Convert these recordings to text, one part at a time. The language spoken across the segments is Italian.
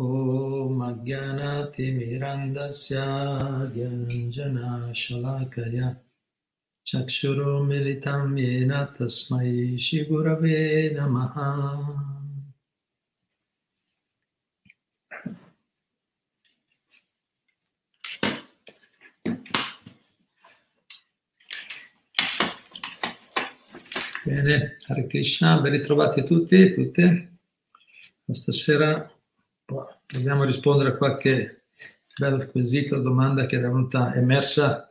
ॐ अज्ञानातिमिरन्दस्य ज्ञानञ्जनाशलाकया चक्षुरुमिलितं येन तस्मै श्रीगुरवे नमः Bene, Hare Krishna, ben ritrovati tutti e tutte. Questa sera a rispondere a qualche bel quesito, domanda che era venuta emersa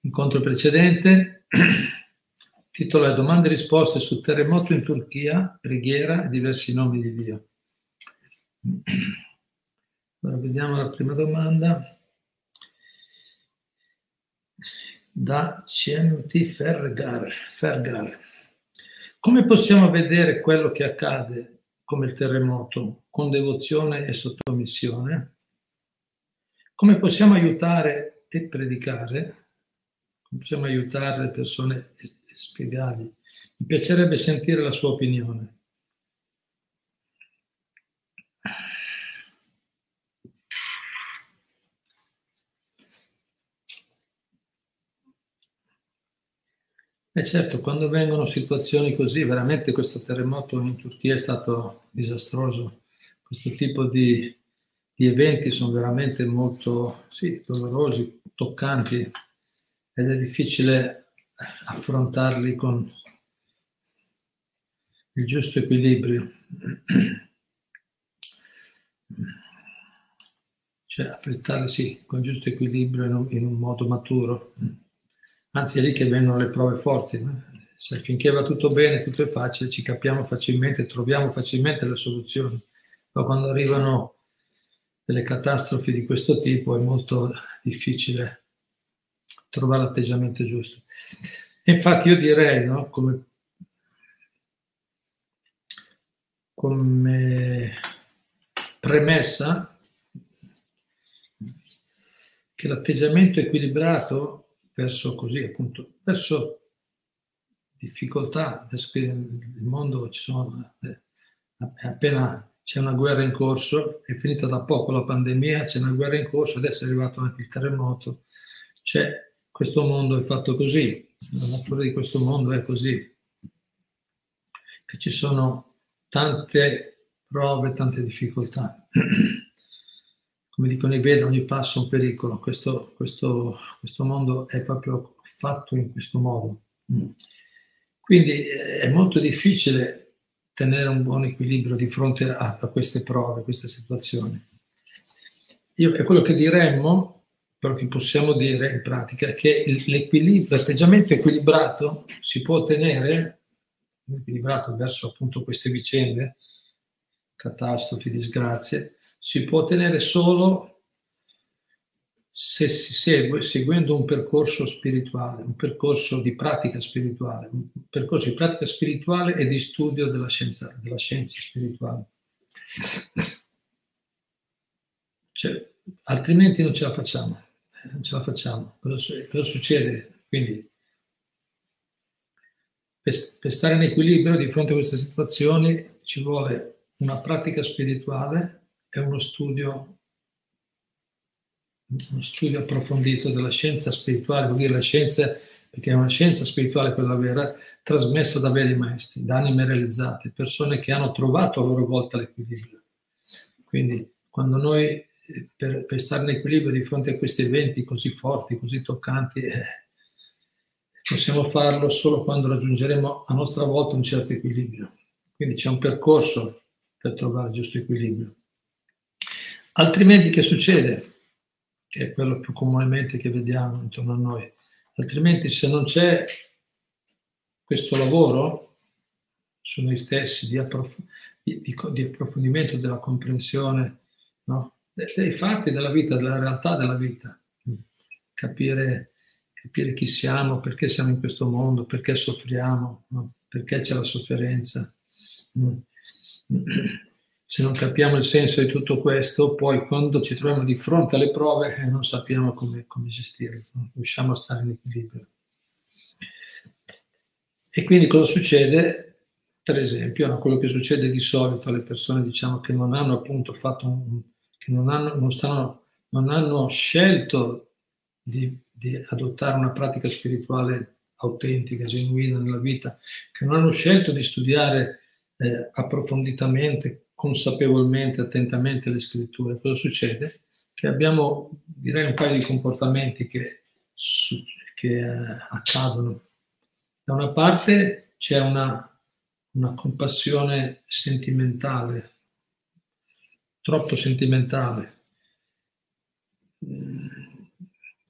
incontro precedente. Titolo è Domande e risposte su terremoto in Turchia, preghiera e diversi nomi di Dio. Allora vediamo la prima domanda. Da CMT Fergar. Fergar. Come possiamo vedere quello che accade come il terremoto con devozione e sottomissione? Come possiamo aiutare e predicare? Come possiamo aiutare le persone e spiegargli? Mi piacerebbe sentire la sua opinione. E certo, quando vengono situazioni così, veramente questo terremoto in Turchia è stato disastroso. Questo tipo di, di eventi sono veramente molto sì, dolorosi, toccanti ed è difficile affrontarli con il giusto equilibrio. Cioè affrontarli sì, con giusto equilibrio in un, in un modo maturo. Anzi, è lì che vengono le prove forti. No? Se finché va tutto bene, tutto è facile, ci capiamo facilmente, troviamo facilmente le soluzioni. Ma quando arrivano delle catastrofi di questo tipo è molto difficile trovare l'atteggiamento giusto. Infatti io direi, no, come, come premessa, che l'atteggiamento equilibrato verso così appunto, verso difficoltà, nel mondo ci sono, eh, appena c'è una guerra in corso, è finita da poco la pandemia, c'è una guerra in corso, adesso è arrivato anche il terremoto, c'è, questo mondo è fatto così, la natura di questo mondo è così, che ci sono tante prove, tante difficoltà come dicono i Veda, ogni passo è un pericolo. Questo, questo, questo mondo è proprio fatto in questo modo. Mm. Quindi eh, è molto difficile tenere un buon equilibrio di fronte a, a queste prove, a queste situazioni. Io, è quello che diremmo, quello che possiamo dire in pratica, è che l'atteggiamento equilibrato si può ottenere, equilibrato verso appunto queste vicende, catastrofi, disgrazie, si può ottenere solo se si segue seguendo un percorso spirituale, un percorso di pratica spirituale, un percorso di pratica spirituale e di studio della scienza, della scienza spirituale. Cioè, altrimenti non ce la facciamo, eh, non ce la facciamo. Cosa, succede? Quindi, per stare in equilibrio di fronte a queste situazioni ci vuole una pratica spirituale è uno studio, uno studio approfondito della scienza spirituale, vuol dire la scienza, perché è una scienza spirituale quella vera, trasmessa da veri maestri, da anime realizzate, persone che hanno trovato a loro volta l'equilibrio. Quindi quando noi eh, per, per stare in equilibrio di fronte a questi eventi così forti, così toccanti, eh, possiamo farlo solo quando raggiungeremo a nostra volta un certo equilibrio. Quindi c'è un percorso per trovare il giusto equilibrio. Altrimenti che succede? Che è quello più comunemente che vediamo intorno a noi. Altrimenti se non c'è questo lavoro su noi stessi di, approf- di, di, di approfondimento della comprensione no? dei fatti della vita, della realtà della vita, capire, capire chi siamo, perché siamo in questo mondo, perché soffriamo, no? perché c'è la sofferenza. Se non capiamo il senso di tutto questo, poi quando ci troviamo di fronte alle prove eh, non sappiamo come, come gestirle, non riusciamo a stare in equilibrio. E quindi cosa succede? Per esempio, no, quello che succede di solito alle persone diciamo, che non hanno appunto fatto un, che non hanno, non stanno, non hanno scelto di, di adottare una pratica spirituale autentica, genuina nella vita, che non hanno scelto di studiare eh, approfonditamente, consapevolmente, attentamente le scritture, cosa succede? Che abbiamo, direi, un paio di comportamenti che, che eh, accadono. Da una parte c'è una, una compassione sentimentale, troppo sentimentale,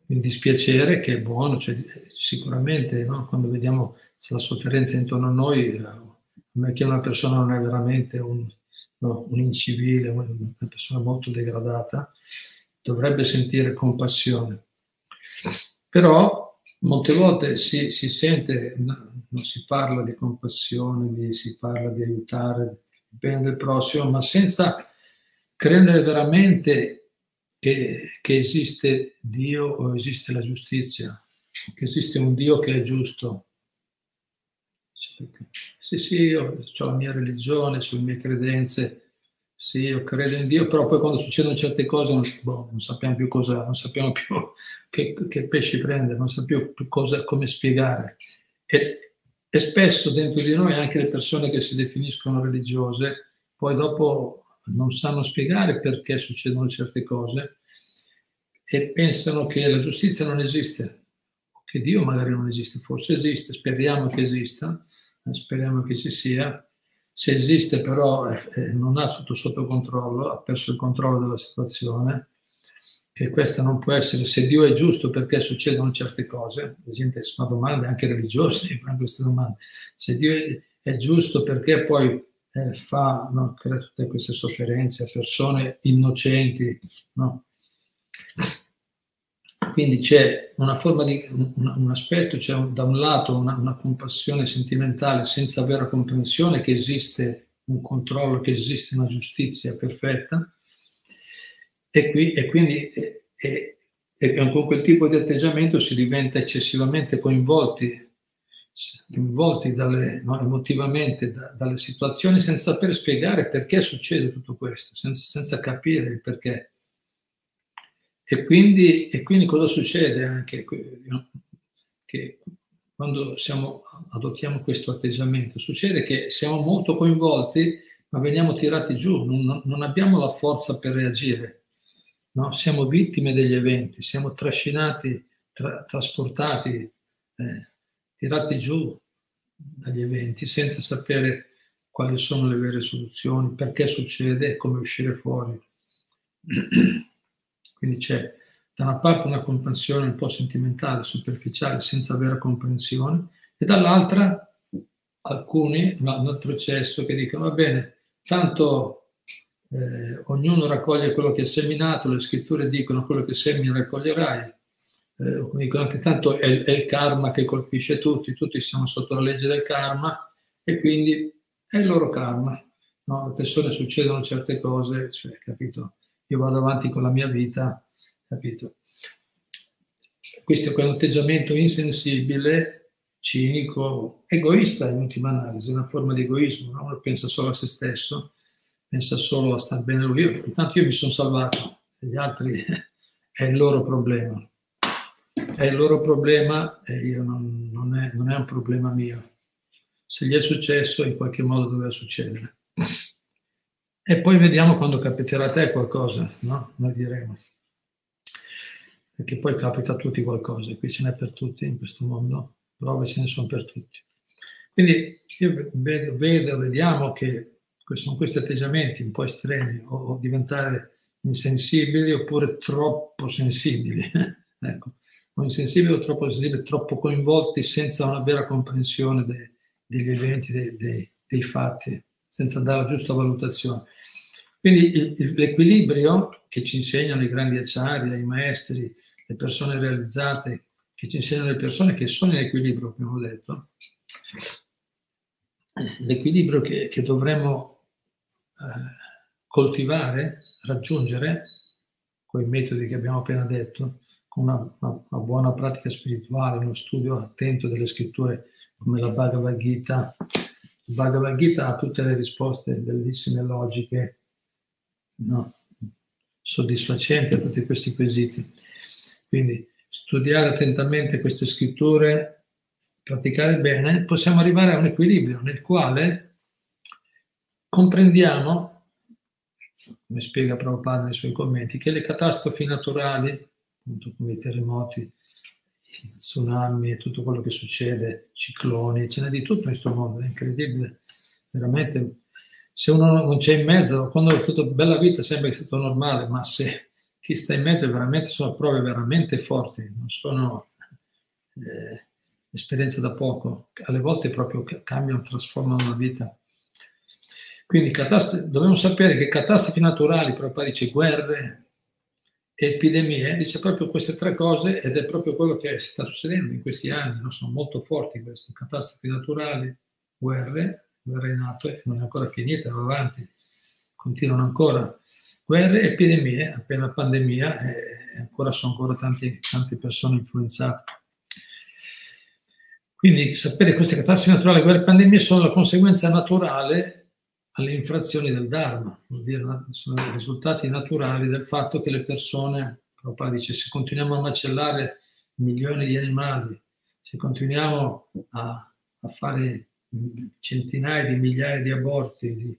il dispiacere che è buono, cioè, sicuramente no? quando vediamo la sofferenza intorno a noi, eh, a che una persona non è veramente un, no, un incivile, una persona molto degradata, dovrebbe sentire compassione. Però molte volte si, si sente, non si parla di compassione, di, si parla di aiutare il bene del prossimo, ma senza credere veramente che, che esiste Dio o esiste la giustizia, che esiste un Dio che è giusto. Sì, sì, ho la mia religione, sulle mie credenze, sì, io credo in Dio, però poi quando succedono certe cose non, boh, non sappiamo più cosa, non sappiamo più che, che pesci prendere, non sappiamo più cosa, come spiegare. E, e spesso dentro di noi anche le persone che si definiscono religiose, poi dopo non sanno spiegare perché succedono certe cose e pensano che la giustizia non esiste, che Dio magari non esiste, forse esiste, speriamo che esista, eh, speriamo che ci sia. Se esiste però eh, eh, non ha tutto sotto controllo, ha perso il controllo della situazione, che questa non può essere, se Dio è giusto perché succedono certe cose, la gente fa domande anche religiose, fanno queste domande, se Dio è giusto perché poi eh, fa no, tutte queste sofferenze a persone innocenti. No? Quindi c'è una forma di un, un aspetto, c'è un, da un lato una, una, compassione sentimentale senza vera comprensione che esiste un controllo, che esiste una giustizia perfetta, e, qui, e quindi e, e, con quel tipo di atteggiamento si diventa eccessivamente coinvolti coinvolti dalle, no, emotivamente da, dalle situazioni senza saper spiegare perché succede tutto questo, senza, senza capire il perché. E quindi, e quindi, cosa succede anche che quando siamo, adottiamo questo atteggiamento? Succede che siamo molto coinvolti ma veniamo tirati giù, non, non abbiamo la forza per reagire, no? siamo vittime degli eventi, siamo trascinati, tra, trasportati. Eh, tirati giù dagli eventi senza sapere quali sono le vere soluzioni, perché succede e come uscire fuori. Quindi c'è da una parte una comprensione un po' sentimentale, superficiale, senza vera comprensione, e dall'altra alcuni, un altro eccesso, che dicono va bene, tanto eh, ognuno raccoglie quello che ha seminato, le scritture dicono quello che semini raccoglierai, eh, dicono anche tanto è, è, il karma che colpisce tutti, tutti siamo sotto la legge del karma e quindi è il loro karma. No? Le persone succedono certe cose, cioè, capito? Io vado avanti con la mia vita, capito? Questo è un atteggiamento insensibile, cinico, egoista in ultima analisi, una forma di egoismo, no? uno pensa solo a se stesso, pensa solo a star bene lui. Intanto io mi sono salvato, gli altri è il loro problema è il loro problema e non, non, è, non, è, un problema mio. Se gli è successo, in qualche modo doveva succedere. E poi vediamo quando capiterà a te qualcosa, no? Noi diremo. Perché poi capita a tutti qualcosa, qui ce n'è per tutti in questo mondo, prove ce ne sono per tutti. Quindi io vedo, vedo vediamo che sono questi atteggiamenti un po' estremi, o, o diventare insensibili oppure troppo sensibili. ecco o insensibili o troppo sensibili, troppo coinvolti senza una vera comprensione de, degli eventi, de, de, dei fatti, senza dare la giusta valutazione. Quindi il, il, l'equilibrio che ci insegnano i grandi acciari, i maestri, le persone realizzate, che ci insegnano le persone che sono in equilibrio, come ho detto, l'equilibrio che, che dovremmo eh, coltivare, raggiungere, con i metodi che abbiamo appena detto, una, una, una, buona pratica spirituale, uno studio attento delle scritture come la Bhagavad Gita. Bhagavad Gita ha tutte le risposte bellissime, logiche, no? soddisfacenti a tutti questi quesiti. Quindi studiare attentamente queste scritture, praticare bene, possiamo arrivare a un equilibrio nel quale comprendiamo, come spiega Prabhupada nei suoi commenti, che le catastrofi naturali, appunto come i terremoti, tsunami e tutto quello che succede, cicloni, ce n'è di tutto in questo mondo, è incredibile, veramente se uno non c'è in mezzo, quando è tutta bella vita sembra che sia tutto normale, ma se chi sta in mezzo veramente sono prove veramente forti, non sono eh, esperienze da poco, alle volte proprio cambiano, trasformano la vita. Quindi dobbiamo sapere che catastrofi naturali, proprio dice guerre, epidemie, dice proprio queste tre cose ed è proprio quello che sta succedendo in questi anni, no? sono molto forti queste catastrofi naturali, guerre, guerra in atto non è ancora finita, va avanti, continuano ancora. Guerre, epidemie, appena pandemia, e ancora sono ancora tanti, tante persone influenzate. Quindi sapere queste catastrofi naturali, guerre e pandemie sono la conseguenza naturale alle infrazioni del Dharma, vuol dire sono i risultati naturali del fatto che le persone, Prabhupada dice, se continuiamo a macellare milioni di animali, se continuiamo a, a fare centinaia di migliaia di aborti, di,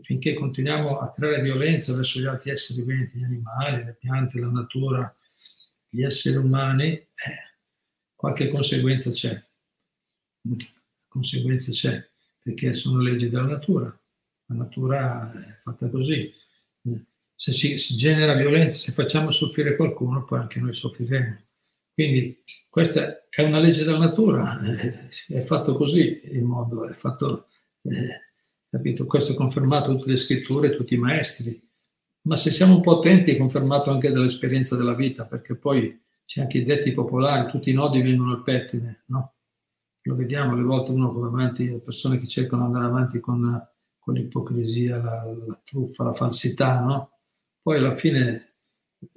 finché continuiamo a creare violenza verso gli altri esseri viventi, gli animali, le piante, la natura, gli esseri umani, eh, qualche conseguenza c'è. Conseguenza c'è, perché sono leggi della natura. La natura è fatta così. Se si, si genera violenza, se facciamo soffrire qualcuno, poi anche noi soffriremo. Quindi questa è una legge della natura, eh, è fatto così il mondo, è fatto, eh, capito? Questo è confermato da tutte le scritture, tutti i maestri. Ma se siamo un po' attenti è confermato anche dall'esperienza della vita, perché poi c'è anche i detti popolari, tutti i nodi vengono al pettine, no? Lo vediamo, alle volte uno va avanti, persone che cercano di andare avanti con, con l'ipocrisia, la, la truffa, la falsità, no? Poi alla fine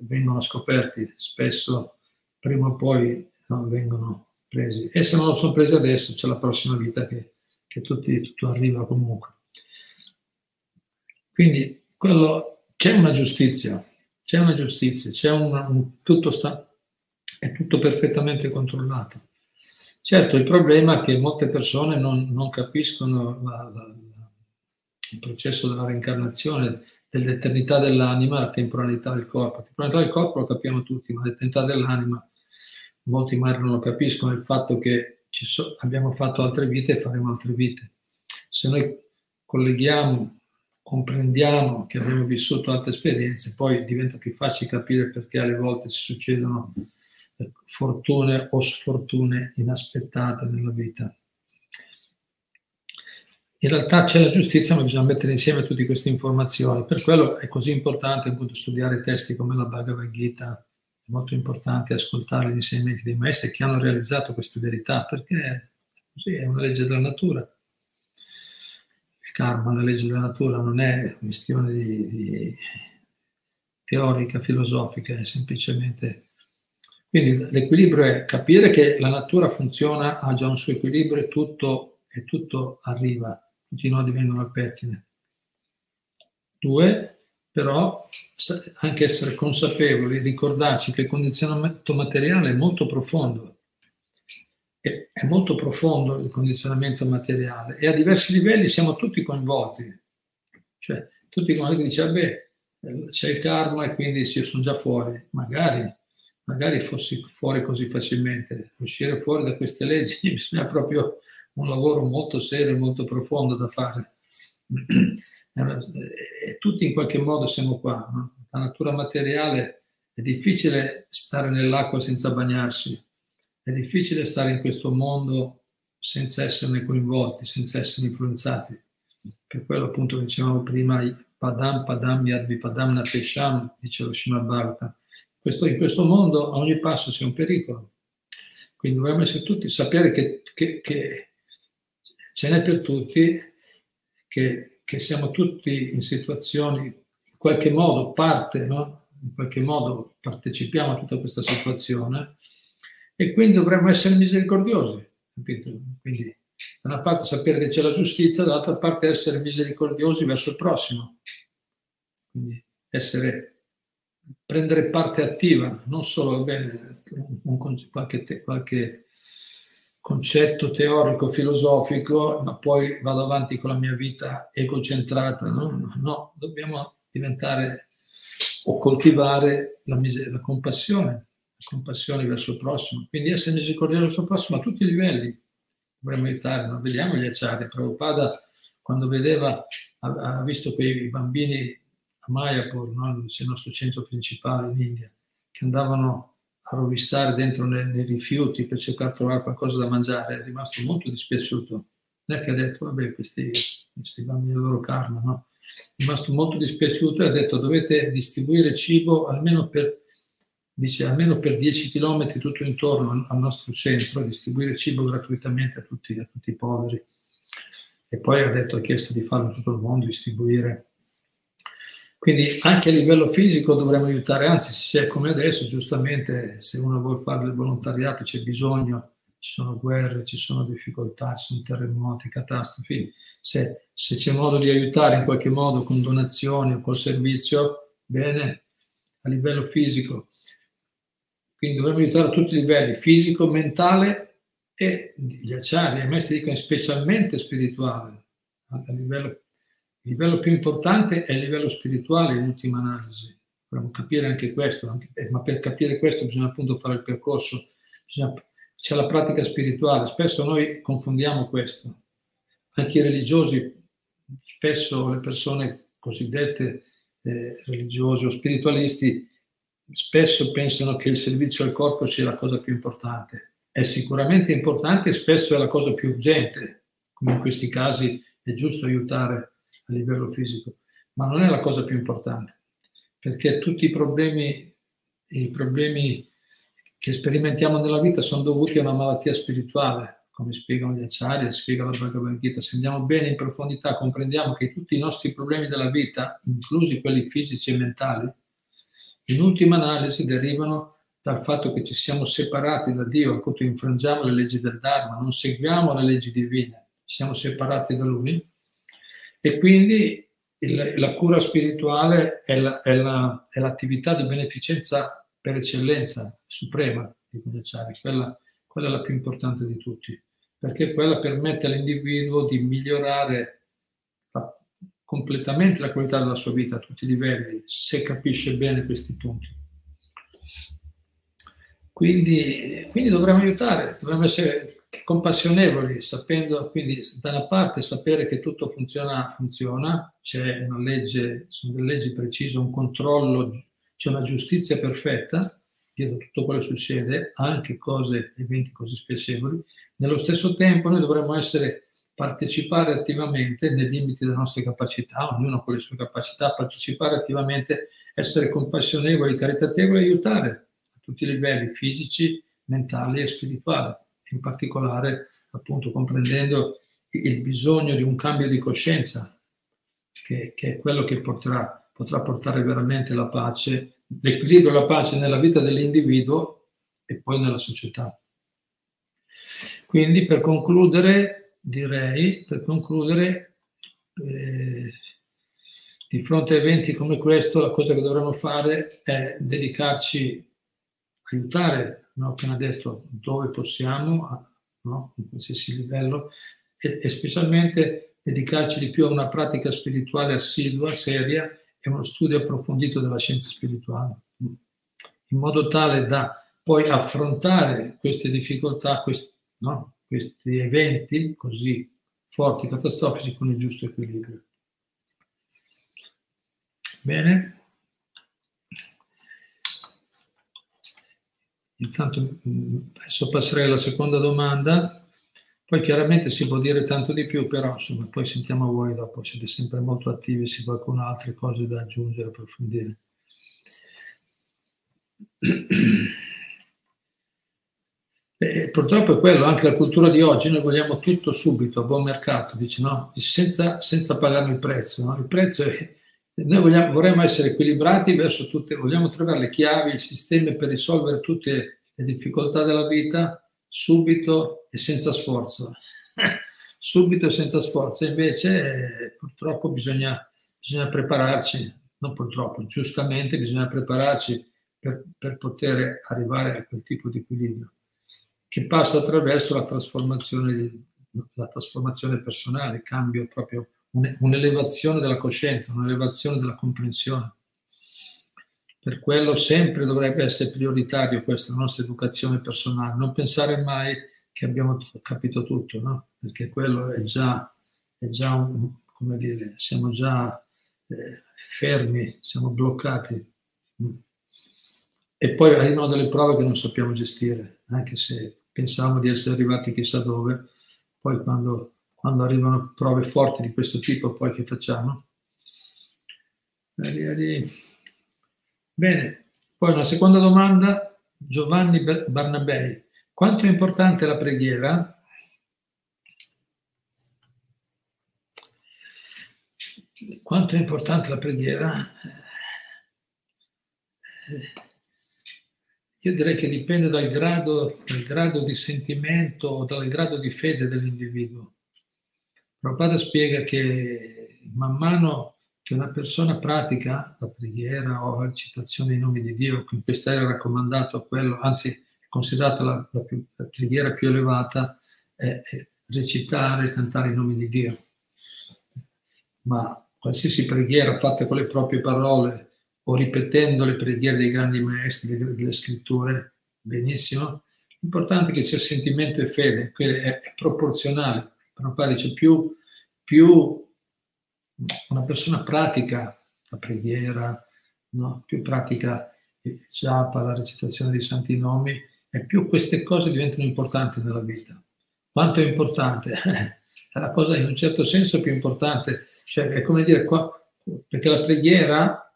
vengono scoperti spesso prima o poi no, vengono presi. E se non lo sono presi adesso, c'è la prossima vita che, che tutti, tutto arriva comunque. Quindi quello, c'è una giustizia, c'è una giustizia, c'è una, un, tutto sta, è tutto perfettamente controllato. Certo, il problema è che molte persone non, non capiscono la, la, il processo della reincarnazione, dell'eternità dell'anima, la temporalità del corpo. La temporalità del corpo lo capiamo tutti, ma l'eternità dell'anima molti magari non capiscono il fatto che so, abbiamo fatto altre vite e faremo altre vite. Se noi colleghiamo, comprendiamo che abbiamo vissuto altre esperienze, poi diventa più facile capire perché alle volte ci succedono fortune o sfortune inaspettate nella vita. In realtà c'è la giustizia, ma bisogna mettere insieme tutte queste informazioni. Per quello è così importante appunto studiare testi come la Bhagavad Gita, è molto importante ascoltare gli insegnamenti dei maestri che hanno realizzato queste verità, perché così è una legge della natura. Il karma una legge della natura, non è questione di, di teorica, filosofica, è semplicemente... Quindi l'equilibrio è capire che la natura funziona, ha già un suo equilibrio e tutto, e tutto arriva, i nodi vengono al pettine. Due, però anche essere consapevoli, ricordarci che il condizionamento materiale è molto profondo, è molto profondo il condizionamento materiale e a diversi livelli siamo tutti coinvolti, cioè tutti coinvolti dice, beh, c'è il karma e quindi sì, io sono già fuori, magari, magari fossi fuori così facilmente, uscire fuori da queste leggi bisogna proprio un lavoro molto serio, molto profondo da fare e tutti in qualche modo siamo qua. No? La natura materiale è difficile stare nell'acqua senza bagnarsi, è difficile stare in questo mondo senza esserne coinvolti, senza essere influenzati. Per quello appunto dicevamo prima, padam padam yadvi padam natesham, dice lo Srimad Bhagavatam. Questo, in questo mondo a ogni passo c'è un pericolo. Quindi dobbiamo essere tutti, sapere che, che, che ce n'è per tutti, che che siamo tutti in situazioni, in qualche modo parte, no? in qualche modo partecipiamo a tutta questa situazione e quindi dovremmo essere misericordiosi. Capito? Quindi da una parte sapere che c'è la giustizia, dall'altra parte essere misericordiosi verso il prossimo. Quindi essere prendere parte attiva, non solo bene, un, qualche, qualche concetto teorico, filosofico, ma poi vado avanti con la mia vita egocentrata. No, no dobbiamo diventare o coltivare la, miseria, la compassione, la compassione verso il prossimo. Quindi essere misericordioso verso il prossimo a tutti i livelli. Dovremmo aiutare, no? vediamo gli acciari. Prabhupada, quando vedeva, ha, ha visto quei bambini a Mayapur, no? il nostro centro principale in India, che andavano rovistare dentro nei, nei, rifiuti per cercare di trovare qualcosa da mangiare, è rimasto molto dispiaciuto. Non è che ha detto, vabbè, questi, questi bambini, il loro karma, no? È rimasto molto dispiaciuto e ha detto, dovete distribuire cibo almeno per, dice, almeno per 10 km tutto intorno al nostro centro, distribuire cibo gratuitamente a tutti, a tutti i poveri. E poi ha detto, ha chiesto di farlo in tutto il mondo, distribuire quindi anche a livello fisico dovremmo aiutare, anzi se è come adesso, giustamente se uno vuole fare il volontariato c'è bisogno, ci sono guerre, ci sono difficoltà, ci sono terremoti, catastrofi, se, se c'è modo di aiutare in qualche modo con donazioni o col servizio, bene, a livello fisico. Quindi dovremmo aiutare a tutti i livelli, fisico, mentale e gli acciari, a me si dicono specialmente spirituale, a livello il livello più importante è il livello spirituale in ultima analisi. Dobbiamo capire anche questo, anche, eh, ma per capire questo bisogna appunto fare il percorso, bisogna, c'è la pratica spirituale. Spesso noi confondiamo questo. Anche i religiosi, spesso le persone cosiddette eh, religiose o spiritualisti, spesso pensano che il servizio al corpo sia la cosa più importante. È sicuramente importante e spesso è la cosa più urgente, come in questi casi è giusto aiutare a livello fisico, ma non è la cosa più importante, perché tutti i problemi, i problemi che sperimentiamo nella vita sono dovuti a una malattia spirituale, come spiegano gli Acharya, spiega la Bhagavad Gita. Se andiamo bene in profondità, comprendiamo che tutti i nostri problemi della vita, inclusi quelli fisici e mentali, in ultima analisi derivano dal fatto che ci siamo separati da Dio, appunto infrangiamo le leggi del Dharma, non seguiamo le leggi divine, siamo separati da Lui e quindi il, la cura spirituale è, la, è, la, è, l'attività di beneficenza per eccellenza, suprema di Gugliacciari, quella, quella è la più importante di tutti, perché quella permette all'individuo di migliorare completamente la qualità della sua vita a tutti i livelli, se capisce bene questi punti. Quindi, quindi dovremmo aiutare, dovremmo essere compassionevoli, sapendo quindi da una parte sapere che tutto funziona, funziona, c'è una legge, sono delle leggi precise, un controllo, c'è una giustizia perfetta dietro tutto quello che succede, anche cose, eventi così spiacevoli. Nello stesso tempo noi dovremmo essere, partecipare attivamente nei limiti delle nostre capacità, ognuno con le sue capacità, partecipare attivamente, essere compassionevoli, caritatevoli aiutare a tutti i livelli fisici, mentali e spirituali in particolare appunto comprendendo il bisogno di un cambio di coscienza, che, che è quello che porterà, potrà portare veramente la pace, l'equilibrio e la pace nella vita dell'individuo e poi nella società. Quindi per concludere, direi, per concludere, eh, di fronte a eventi come questo, la cosa che dovremmo fare è dedicarci, aiutare no? appena detto dove possiamo, no? in qualsiasi livello, e, e, specialmente dedicarci di più a una pratica spirituale assidua, seria e uno studio approfondito della scienza spirituale, in modo tale da poi affrontare queste difficoltà, questi, no? questi eventi così forti, catastrofici, con il giusto equilibrio. Bene. Intanto adesso passerei alla seconda domanda, poi chiaramente si può dire tanto di più, però insomma poi sentiamo voi dopo, siete sempre molto attivi, se qualcuno ha altre cose da aggiungere, approfondire. E purtroppo è quello, anche la cultura di oggi, noi vogliamo tutto subito, a buon mercato, dice no, senza, senza pagare il prezzo. No? Il prezzo è, noi vogliamo, vorremmo essere equilibrati verso tutte, vogliamo trovare le chiavi, il sistema per risolvere tutte le difficoltà della vita subito e senza sforzo. subito e senza sforzo, invece eh, purtroppo bisogna, bisogna prepararci, non purtroppo, giustamente bisogna prepararci per, per poter arrivare a quel tipo di equilibrio, che passa attraverso la trasformazione, la trasformazione personale, il cambio proprio, un'elevazione della coscienza, un'elevazione della comprensione. Per quello sempre dovrebbe essere prioritario questa nostra educazione personale, non pensare mai che abbiamo capito tutto, no? perché quello è già, è già un, come dire, siamo già eh, fermi, siamo bloccati. E poi arrivano delle prove che non sappiamo gestire, anche se pensiamo di essere arrivati chissà dove, poi quando, quando arrivano prove forti di questo tipo, poi che facciamo? Bene, poi una seconda domanda, Giovanni Barnabei. Quanto è importante la preghiera? Quanto è importante la preghiera? Io direi che dipende dal grado, dal grado di sentimento o dal grado di fede dell'individuo. Prabhupada spiega che man mano che una persona pratica la preghiera o la citazione dei nomi di Dio, che in questa era raccomandato quello, anzi è considerata la, la, più, la preghiera più elevata, è, è recitare e cantare i nomi di Dio. Ma qualsiasi preghiera fatta con le proprie parole o ripetendo le preghiere dei grandi maestri delle scritture, benissimo. L'importante è che sia sentimento e fede, che è, è proporzionale. Prabhupada dice più, più una persona pratica la preghiera, no? più pratica il japa, la recitazione dei santi nomi, e più queste cose diventano importanti nella vita. Quanto è importante? è la cosa in un certo senso più importante, cioè è come dire qua, perché la preghiera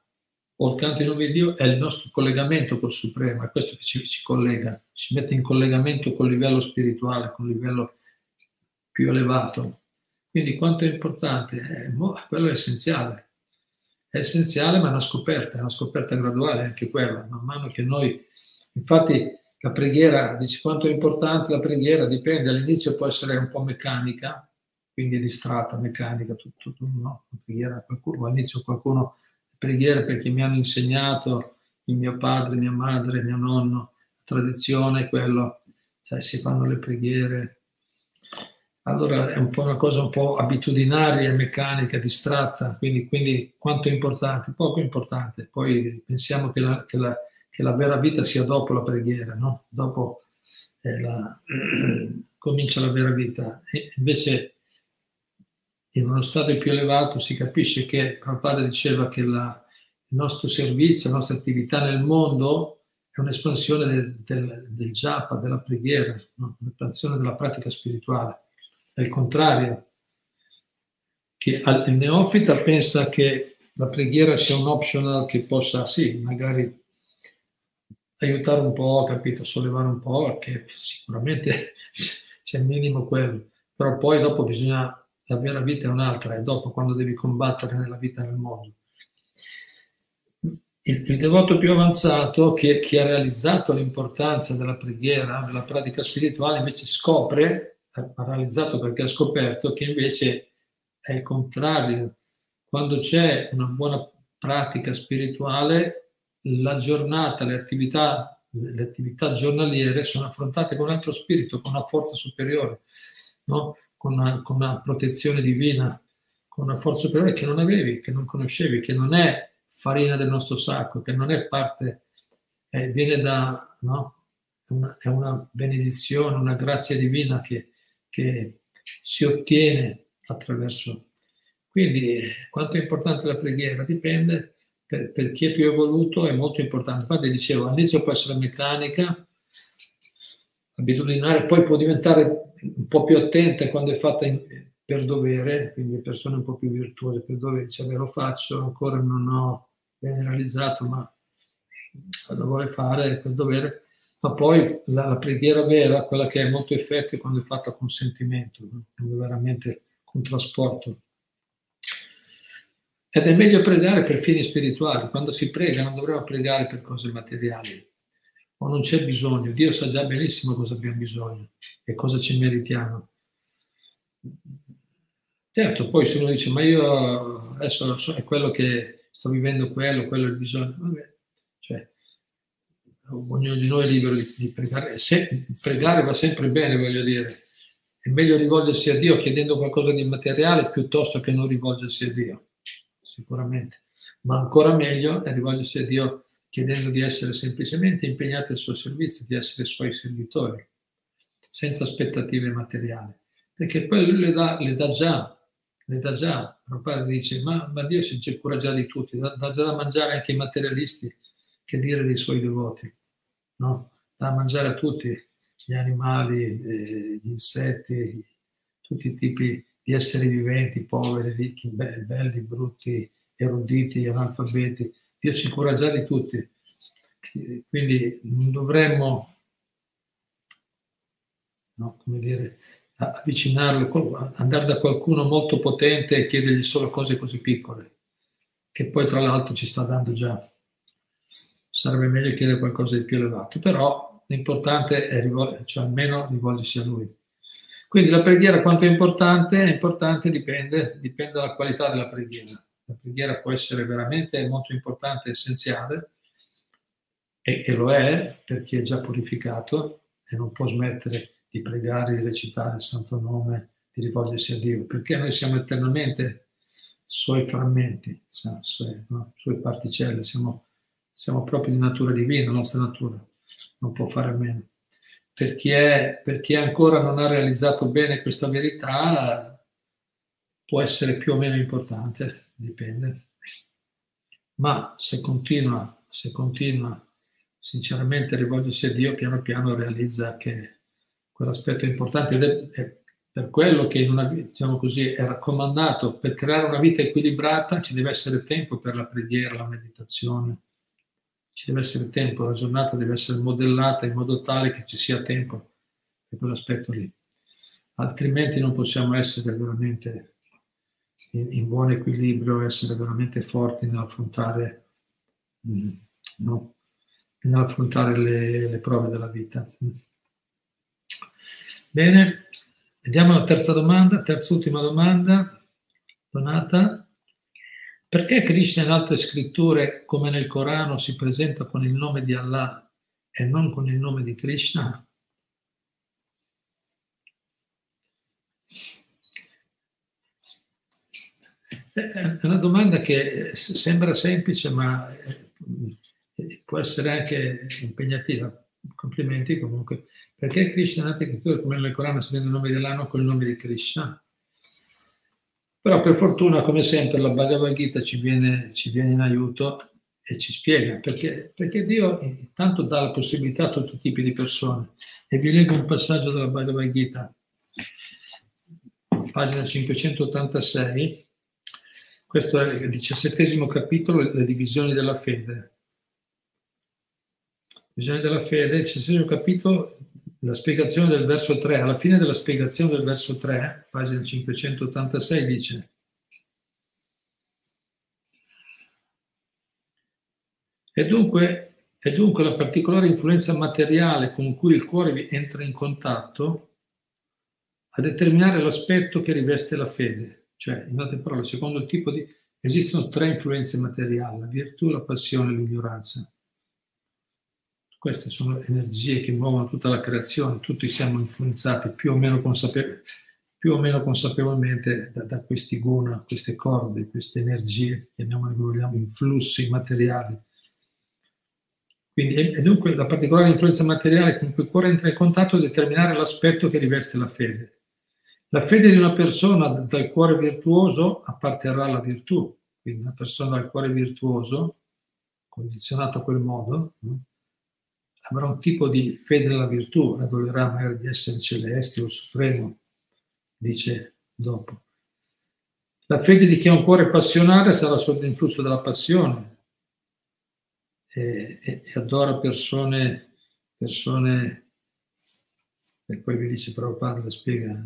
o il canto in nome di Dio è il nostro collegamento col Supremo, è questo che ci, ci collega, ci mette in collegamento col livello spirituale, con il livello più elevato. Quindi quanto è importante? Eh, quello è essenziale. È essenziale, ma è una scoperta, è una scoperta graduale anche quella. Man mano che noi, infatti, la preghiera, dici quanto è importante la preghiera, dipende, all'inizio può essere un po' meccanica, quindi distratta, meccanica, tutto, tutto no? La preghiera, qualcuno, all'inizio qualcuno, preghiera perché mi hanno insegnato il mio padre, mia madre, mio nonno, la tradizione, quello, cioè si fanno le preghiere, allora è un po' una cosa un po' abitudinaria, meccanica, distratta, quindi, quindi quanto è importante? Poco importante. Poi pensiamo che la, che la, che la vera vita sia dopo la preghiera, no? dopo eh, la, comincia la vera vita. E invece in uno stato più elevato si capisce che Prabhupada diceva che la, il nostro servizio, la nostra attività nel mondo è un'espansione del, del, del japa, della preghiera, no? un'espansione della pratica spirituale è il contrario, che il neofita pensa che la preghiera sia un optional che possa, sì, magari aiutare un po', capito, sollevare un po', che sicuramente c'è il minimo quello, però poi dopo bisogna, la vera vita è un'altra, è dopo quando devi combattere nella vita nel mondo. Il, il devoto più avanzato che, che ha realizzato l'importanza della preghiera, della pratica spirituale, invece scopre paralizzato perché ha scoperto che invece è il contrario. Quando c'è una buona pratica spirituale, la giornata, le attività, le attività giornaliere sono affrontate con un altro spirito, con una forza superiore, no? con, una, con una protezione divina, con una forza superiore che non avevi, che non conoscevi, che non è farina del nostro sacco, che non è parte, eh, viene da, no? una, è una benedizione, una grazia divina che, che si ottiene attraverso. Quindi quanto è importante la preghiera dipende, per, per chi è più evoluto è molto importante. Infatti dicevo, all'inizio può essere meccanica, abitudinaria, poi può diventare un po' più attenta quando è fatta in, per dovere, quindi persone un po' più virtuose per dovere, dice, beh, lo faccio, ancora non ho ben realizzato, ma lo vuole fare per dovere ma poi la, la, preghiera vera, quella che ha molto effetto, è quando è fatta con sentimento, quando è veramente con trasporto. Ed è meglio pregare per fini spirituali. Quando si prega non dovremmo pregare per cose materiali. O non c'è bisogno. Dio sa già benissimo cosa abbiamo bisogno e cosa ci meritiamo. Certo, poi se uno dice, ma io adesso so, è quello che sto vivendo quello, quello è il bisogno. Vabbè, ognuno di noi è libero di, di pregare. Se, pregare va sempre bene, voglio dire. È meglio rivolgersi a Dio chiedendo qualcosa di materiale piuttosto che non rivolgersi a Dio, sicuramente. Ma ancora meglio è rivolgersi a Dio chiedendo di essere semplicemente impegnati al suo servizio, di essere suoi servitori, senza aspettative materiali. Perché poi lui le dà, le dà già, le dà già. Prabhupada dice, ma, ma Dio si cura già di tutti, dà, dà già da mangiare anche ai materialisti, che dire dei suoi devoti, no? Da mangiare a tutti, gli animali, eh, gli insetti, tutti i tipi di esseri viventi, poveri, ricchi, belli, brutti, eruditi, analfabeti. Dio si cura già di tutti. Quindi non dovremmo, no, come dire, avvicinarlo, andare da qualcuno molto potente e chiedergli solo cose così piccole, che poi tra l'altro ci sta dando già. Sarebbe meglio chiedere qualcosa di più elevato, però l'importante è rivol- cioè almeno rivolgersi a lui. Quindi la preghiera quanto è importante? È importante, dipende, dipende dalla qualità della preghiera. La preghiera può essere veramente molto importante, essenziale, e, e lo è per chi è già purificato e non può smettere di pregare, di recitare il santo nome, di rivolgersi a Dio, perché noi siamo eternamente suoi frammenti, suoi, no? suoi particelle, siamo, siamo proprio di natura divina, la nostra natura non può fare a meno. Per chi, è, per chi ancora non ha realizzato bene questa verità, può essere più o meno importante, dipende. Ma se continua, se continua sinceramente rivolgersi a Dio, piano piano realizza che quell'aspetto è importante ed è, è per quello che in una, diciamo così, è raccomandato per creare una vita equilibrata ci deve essere tempo per la preghiera, la meditazione, ci deve essere tempo, la giornata deve essere modellata in modo tale che ci sia tempo per quell'aspetto lì. Altrimenti non possiamo essere veramente in, in buon equilibrio, essere veramente forti nell'affrontare, mm, no? nell'affrontare le, le prove della vita. Bene, vediamo la terza domanda, terza ultima domanda, Donata. Perché Krishna in altre scritture, come nel Corano, si presenta con il nome di Allah e non con il nome di Krishna? È una domanda che sembra semplice, ma eh, può essere anche impegnativa. Complimenti comunque. Perché Krishna in altre scritture, come nel Corano, si prende il nome di Allah, non con il nome di Krishna? Però per fortuna, come sempre, la Bhagavad Gita ci viene, ci viene in aiuto e ci spiega perché, perché Dio intanto dà la possibilità a tutti i tipi di persone. E vi leggo un passaggio della Bhagavad Gita, pagina 586. Questo è il diciassettesimo capitolo, le divisioni della fede. Divisioni della fede, il diciassettesimo capitolo, la spiegazione del verso 3, alla fine della spiegazione del verso 3, pagina 586, dice E dunque, e dunque la particolare influenza materiale con cui il cuore entra in contatto a determinare l'aspetto che riveste la fede. Cioè, in altre parole, secondo il tipo di... esistono tre influenze materiali, la virtù, la passione e l'ignoranza. Queste sono energie che muovono tutta la creazione, tutti siamo influenzati più o meno, consapevo- più o meno consapevolmente da, da, questi guna, queste corde, queste energie, chiamiamole come vogliamo, influssi materiali. Quindi, e, dunque la particolare influenza materiale con cui il cuore entra in contatto determinare l'aspetto che riveste la fede. La fede di una persona dal cuore virtuoso apparterrà alla virtù, quindi una persona dal cuore virtuoso, condizionato a quel modo? Avrà un tipo di fede nella virtù, adolerà magari di essere celeste o supremo, dice dopo. La fede di chi ha un cuore passionale sarà sotto l'influsso della passione e, e, e adora persone, persone, e poi vi dice Prabhupada, le spiega,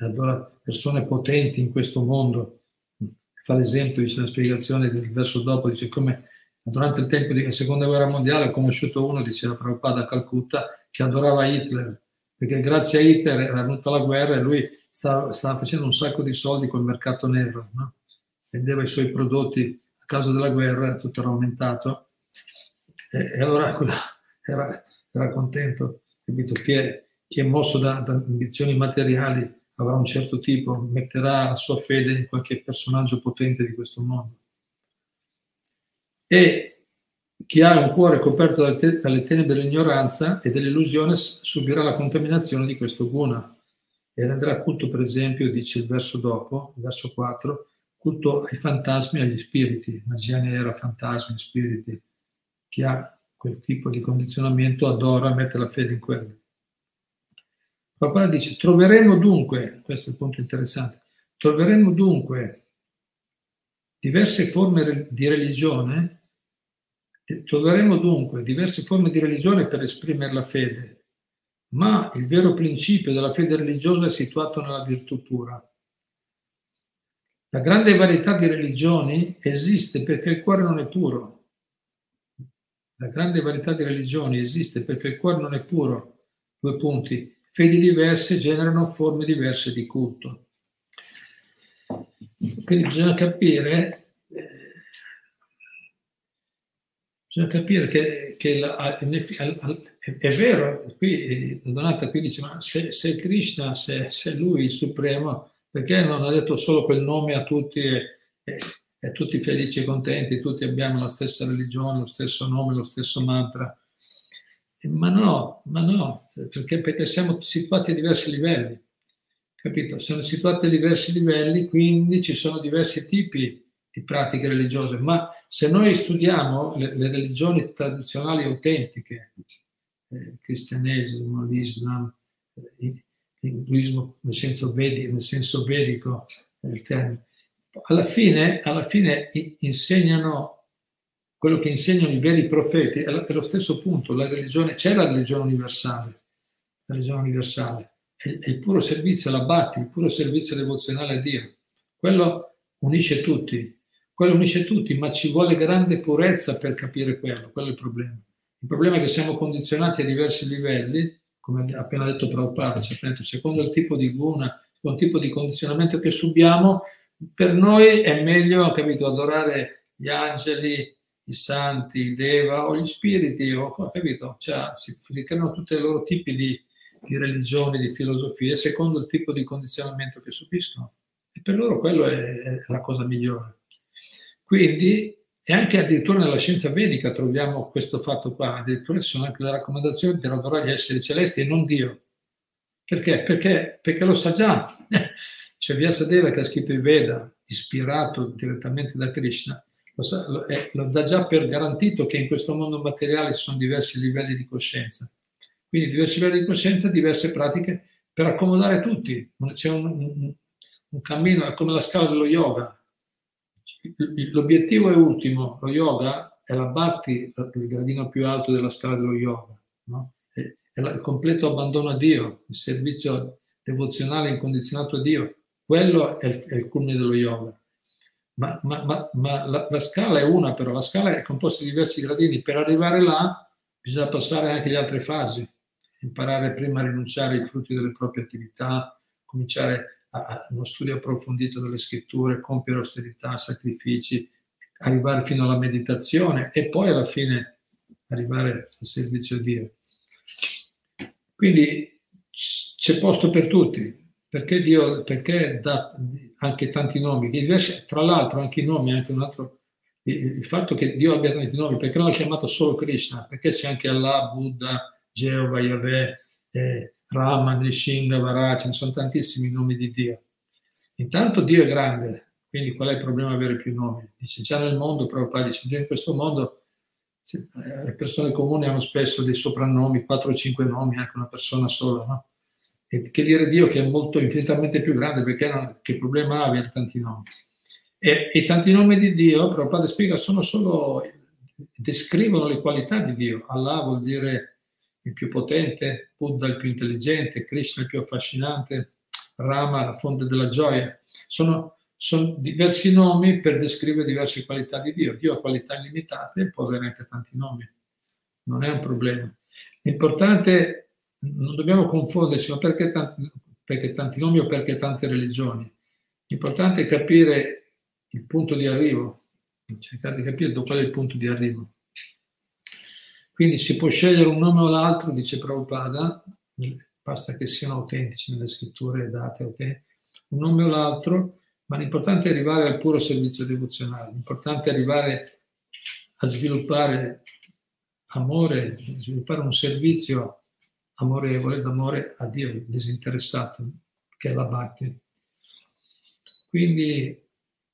adora persone potenti in questo mondo. Fa l'esempio, dice la spiegazione del verso dopo, dice come durante il tempo della seconda guerra mondiale ho conosciuto uno, diceva Prabhupada a Calcutta, che adorava Hitler, perché grazie a Hitler era venuta la guerra e lui stava, stava facendo un sacco di soldi col mercato nero, no? vendeva i suoi prodotti causa della guerra tutto era aumentato e, e allora era, era contento, capito? Chi è, chi è mosso da, da ambizioni materiali avrà un certo tipo, metterà la sua fede in qualche personaggio potente di questo mondo. E chi ha un cuore coperto dalle, te- tenebre dell'ignoranza e dell'illusione subirà la contaminazione di questo guna e renderà culto, per esempio, dice il verso dopo, il verso 4, culto ai fantasmi e agli spiriti, magia nera, fantasmi, spiriti. Chi ha quel tipo di condizionamento adora, mette la fede in quello. Papà dice, troveremo dunque, questo è il punto interessante, troveremo dunque diverse forme di religione, troveremo dunque diverse forme di religione per esprimere la fede, ma il vero principio della fede religiosa è situato nella virtù pura. La grande varietà di religioni esiste perché il cuore non è puro. La grande varietà di religioni esiste perché il cuore non è puro. Due punti. Fedi diverse generano forme diverse di culto. Quindi bisogna capire, eh, bisogna capire che, che la, è, vero, qui Donata qui dice, ma se, se Krishna, se, se lui il supremo, perché non ha detto solo quel nome a tutti e, e, e tutti felici e contenti, tutti abbiamo la stessa religione, lo stesso nome, lo stesso mantra? Ma no, ma no, perché, perché siamo situati a diversi livelli, capito? Siamo situati a diversi livelli, quindi ci sono diversi tipi di pratiche religiose, ma se noi studiamo le, le religioni tradizionali autentiche, eh, cristianesimo, l'Islam, eh, l'induismo nel senso, vedi, nel senso vedico del termine, alla fine, alla fine insegnano quello che insegnano i veri profeti è lo stesso punto, la religione, c'è la religione universale, la religione universale, è, il puro servizio, la il puro servizio devozionale a Dio. Quello unisce tutti, quello unisce tutti, ma ci vuole grande purezza per capire quello, quello è il problema. Il problema è che siamo condizionati a diversi livelli, come ha appena detto Prabhupada, cioè, secondo il tipo di guna, secondo il tipo di condizionamento che subiamo, per noi è meglio, capito, adorare gli angeli, i santi, i deva o gli spiriti, o, capito? Cioè, si, si creano tutti i loro tipi di, di religioni, di filosofie, secondo il tipo di condizionamento che subiscono. E per loro quello è, è la cosa migliore. Quindi, e anche addirittura nella scienza vedica troviamo questo fatto qua, addirittura ci sono anche le raccomandazioni per adorare gli esseri celesti e non Dio. Perché? Perché, perché lo sa già. C'è Vyasadeva che ha scritto i Veda, ispirato direttamente da Krishna, lo, lo, eh, lo dà già per garantito che in questo mondo materiale ci sono diversi livelli di coscienza. Quindi diversi livelli di coscienza, diverse pratiche per accomodare tutti. C'è un, un, un cammino, è come la scala dello yoga. L'obiettivo è ultimo, lo yoga è la batti, il gradino più alto della scala dello yoga. No? È, il completo abbandono a Dio, il servizio devozionale incondizionato a Dio. Quello è il, è il culmine dello yoga. Ma, ma, ma, ma la, la, scala è una, però la scala è composta di diversi gradini. Per arrivare là bisogna passare anche le altre fasi, imparare prima a rinunciare ai frutti delle proprie attività, cominciare uno studio approfondito delle scritture, compiere austerità, sacrifici, arrivare fino alla meditazione e poi alla fine arrivare al servizio a Dio. Quindi c'è posto per tutti, perché Dio perché dà anche tanti nomi, tra l'altro anche i nomi, anche un altro, il fatto che Dio abbia tanti nomi, perché non l'ha chiamato solo Krishna, perché c'è anche Allah, Buddha, Geova, Yahweh, eh, Rama, Nrishinga, Vara, ce ne sono tantissimi nomi di Dio. Intanto Dio è grande, quindi qual è il problema avere più nomi? Dice già nel mondo, Prabhupada dice già in questo mondo eh, le persone comuni hanno spesso dei soprannomi, 4 o 5 nomi, anche una persona sola, no? E che dire Dio che è molto infinitamente più grande perché non, che problema ha avere tanti nomi. E, i tanti nomi di Dio, Prabhupada spiega, sono solo, descrivono le qualità di Dio. Allah vuol dire il più potente, Buddha il più intelligente, Krishna il più affascinante, Rama la fonte della gioia. Sono, sono diversi nomi per descrivere diverse qualità di Dio. Dio ha qualità illimitate e può avere anche tanti nomi. Non è un problema. L'importante non dobbiamo confonderci, ma perché tanti, perché tanti nomi o perché tante religioni? L'importante è capire il punto di arrivo, cercare di capire qual è il punto di arrivo. Quindi si può scegliere un nome o l'altro, dice Prabhupada, basta che siano autentici nelle scritture date, okay? un nome o l'altro, ma l'importante è arrivare al puro servizio devozionale, l'importante è arrivare a sviluppare amore, sviluppare un servizio amorevole, d'amore a Dio, disinteressato, che è la Bhakti. Quindi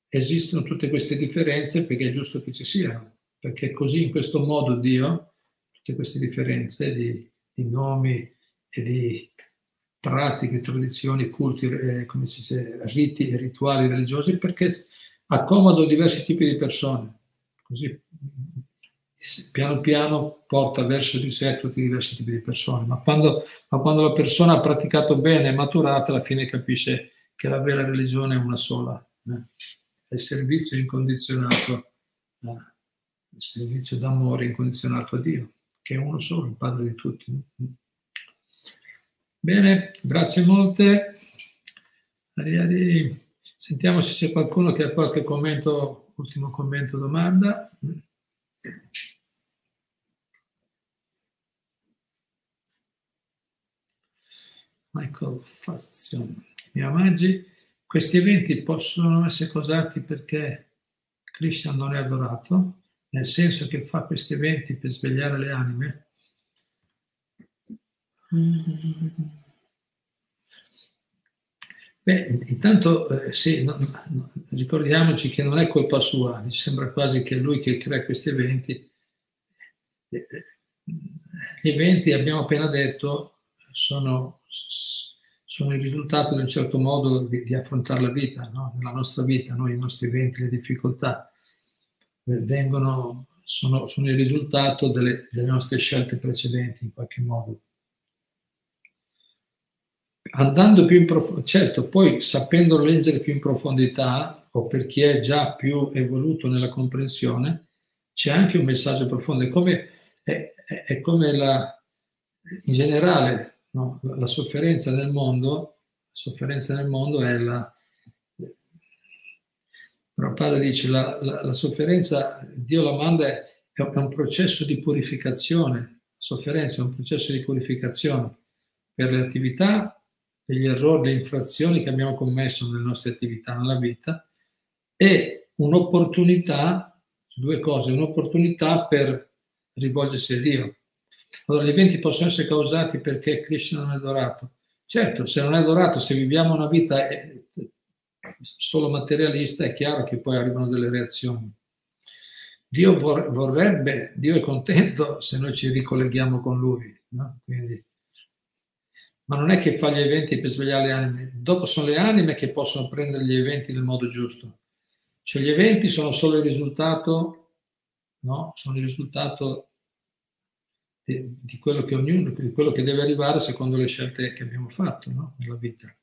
esistono tutte queste differenze perché è giusto che ci siano, perché così in questo modo Dio, tutte queste differenze di, di nomi e di pratiche, tradizioni, culti, eh, come si dice, riti e rituali religiosi, perché accomodo diversi tipi di persone. Così piano piano porta verso di sé tutti i diversi tipi di persone, ma quando, ma quando la persona ha praticato bene, è maturata, alla fine capisce che la vera religione è una sola, eh? è il servizio incondizionato, eh? il servizio d'amore incondizionato a Dio, che è uno solo, il Padre di tutti. Bene, grazie molte. Sentiamo se c'è qualcuno che ha qualche commento, ultimo commento, domanda. Michael Fazio, mio omaggi, questi eventi possono essere causati perché Krishna non è adorato, nel senso che fa questi eventi per svegliare le anime. Beh, intanto eh, sì, no, no, ricordiamoci che non è colpa sua, mi sembra quasi che è lui che crea questi eventi. Eh, eh, gli eventi, abbiamo appena detto, sono sono il risultato di un certo modo di, di affrontare la vita, no? nella nostra vita, noi, i nostri eventi, le difficoltà, vengono, sono, sono il risultato delle, delle nostre scelte precedenti in qualche modo. Andando più in profondità, certo, poi sapendo leggere più in profondità, o per chi è già più evoluto nella comprensione, c'è anche un messaggio profondo. È come, è, è come la, in generale No? La sofferenza nel mondo, la sofferenza nel mondo è la... Prabhupada dice la, la, la sofferenza, Dio la manda, è, un processo di purificazione, sofferenza è un processo di purificazione per le attività, per gli errori, le infrazioni che abbiamo commesso nelle nostre attività nella vita e un'opportunità, due cose, un'opportunità per rivolgersi a Dio. Allora, gli eventi possono essere causati perché Krishna non è adorato. Certo, se non è adorato, se viviamo una vita eh, solo materialista, è chiaro che poi arrivano delle reazioni. Dio vorrebbe, Dio è contento se noi ci ricolleghiamo con Lui. No? Quindi, ma non è che fa gli eventi per svegliare le anime, dopo sono le anime che possono prendere gli eventi nel modo giusto. Cioè gli eventi sono solo il risultato, no? Sono il risultato di quello che ognuno, di quello che deve arrivare secondo le scelte che abbiamo fatto no? nella vita.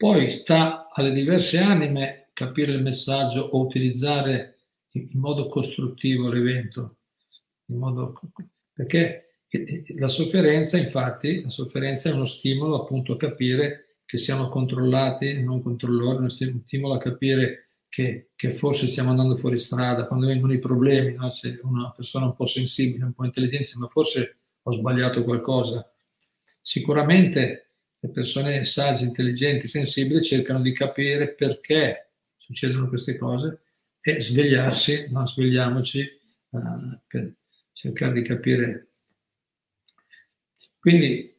Poi sta alle diverse anime capire il messaggio o utilizzare in modo costruttivo l'evento, modo, perché la sofferenza, infatti, la sofferenza è uno stimolo appunto a capire che siamo controllati e non controllori, uno stimolo a capire che, che, forse stiamo andando fuori strada, quando vengono i problemi, no? c'è una persona un po' sensibile, un po' intelligente, ma forse ho sbagliato qualcosa. Sicuramente le persone sagge, intelligenti, sensibili cercano di capire perché succedono queste cose e svegliarsi, no? svegliamoci uh, per cercare di capire. Quindi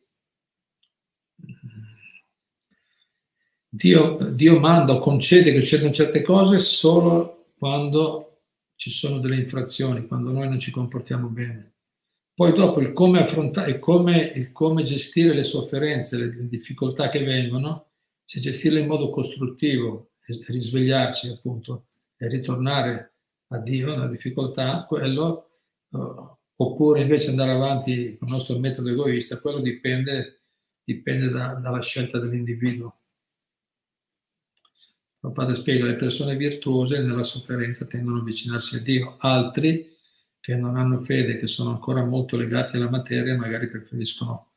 Dio, Dio manda o concede che succedano certe cose solo quando ci sono delle infrazioni, quando noi non ci comportiamo bene. Poi dopo il come affrontare, il come, il come gestire le sofferenze, le, difficoltà che vengono, se gestirle in modo costruttivo e risvegliarci appunto e ritornare a Dio nella difficoltà, quello, uh, oppure invece andare avanti con il nostro metodo egoista, quello dipende, dipende da, dalla scelta dell'individuo. Padre spiega, le persone virtuose nella sofferenza tendono a avvicinarsi a Dio, altri che non hanno fede, che sono ancora molto legati alla materia, magari preferiscono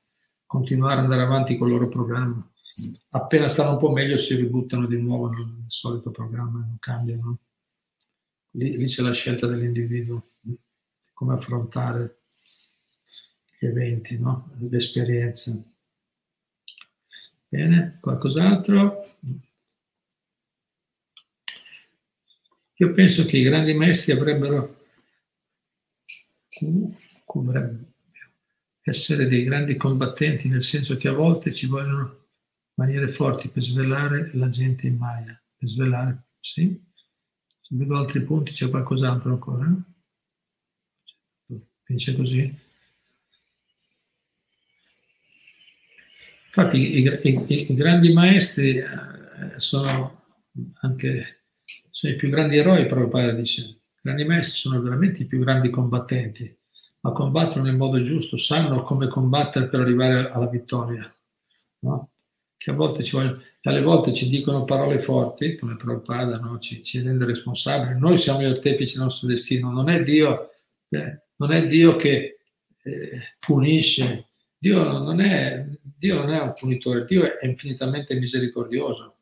continuare ad andare avanti con il loro programma. Appena stanno un po' meglio si ributtano di nuovo nel solito programma, non cambiano. lì, lì c'è la scelta dell'individuo, come affrontare gli eventi, no? le esperienze. Bene, qualcos'altro? Io penso che i grandi maestri avrebbero essere dei grandi combattenti, nel senso che a volte ci vogliono maniere forti per svelare la gente in Maya, per svelare, sì? Se vedo altri punti, c'è qualcos'altro ancora? Finisce così? Infatti i, i, i grandi maestri eh, sono anche sono i più grandi eroi, Prabhupada dice. I grandi maestri sono veramente i più grandi combattenti, ma combattono nel modo giusto, sanno come combattere per arrivare alla vittoria. No? Che a volte ci vogliono, alle volte ci dicono parole forti, come Prabhupada, no? ci, ci rende responsabili. Noi siamo gli artefici del nostro destino, non è Dio, eh, non è Dio che eh, punisce, Dio non, è, Dio non è un punitore, Dio è infinitamente misericordioso.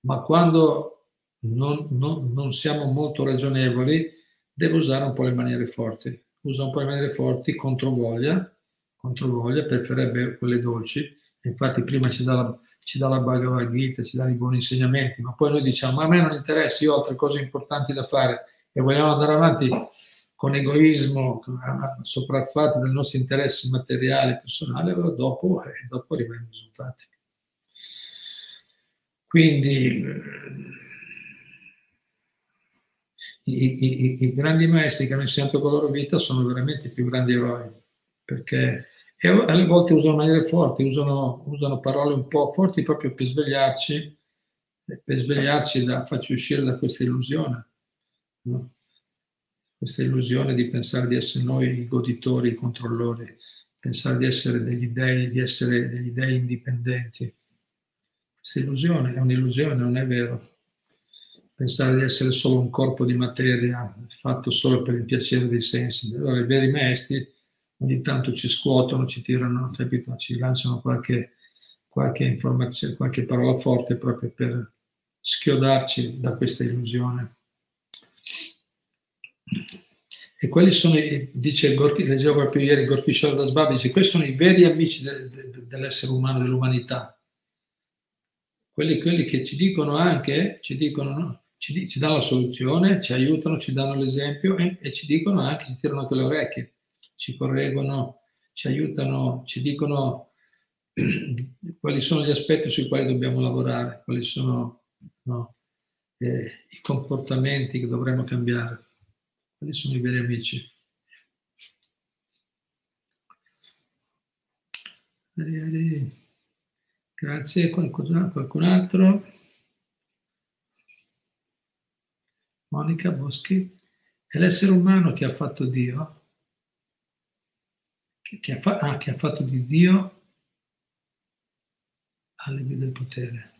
Ma quando non, non, non, siamo molto ragionevoli, devo usare un po' le maniere forti. Usa un po' le maniere forti contro voglia, preferirebbe quelle dolci. Infatti prima ci dà, la, ci dà la Bhagavad Gita, ci dà i buoni insegnamenti, ma poi noi diciamo, ma a me non interessa, io ho altre cose importanti da fare e vogliamo andare avanti con egoismo, sopraffatti dai nostri interessi materiali e personali, allora dopo, eh, dopo arriviamo ai risultati. Quindi i, i, i, grandi maestri che hanno insegnato con la loro vita sono veramente i più grandi eroi, perché alle volte usano maniere forti, usano, usano parole un po' forti proprio per svegliarci, per svegliarci, da, farci uscire da questa illusione, no? questa illusione di pensare di essere noi i goditori, i controllori, pensare di essere degli dei, di essere degli dei indipendenti. Questa illusione è un'illusione, non è vero pensare di essere solo un corpo di materia fatto solo per il piacere dei sensi. Allora i veri maestri ogni tanto ci scuotono, ci tirano, capito? ci lanciano qualche, qualche informazione, qualche parola forte proprio per schiodarci da questa illusione. E quelli sono, dice Gorky, leggevo proprio ieri Gorky Shardas Babi, dice questi sono i veri amici de, de, dell'essere umano, dell'umanità. Quelli, quelli, che ci dicono anche, ci dicono, no? Ci, ci danno la soluzione, ci aiutano, ci danno l'esempio e, e ci dicono anche, ci tirano anche le orecchie, ci correggono, ci aiutano, ci dicono quali sono gli aspetti sui quali dobbiamo lavorare, quali sono no, eh, i comportamenti che dovremmo cambiare, quali sono i veri amici. Grazie, qualcun altro? Monica Boschi, è l'essere umano che ha fatto Dio, che, che, ha, fa, ah, che ha fatto di Dio alibi del potere.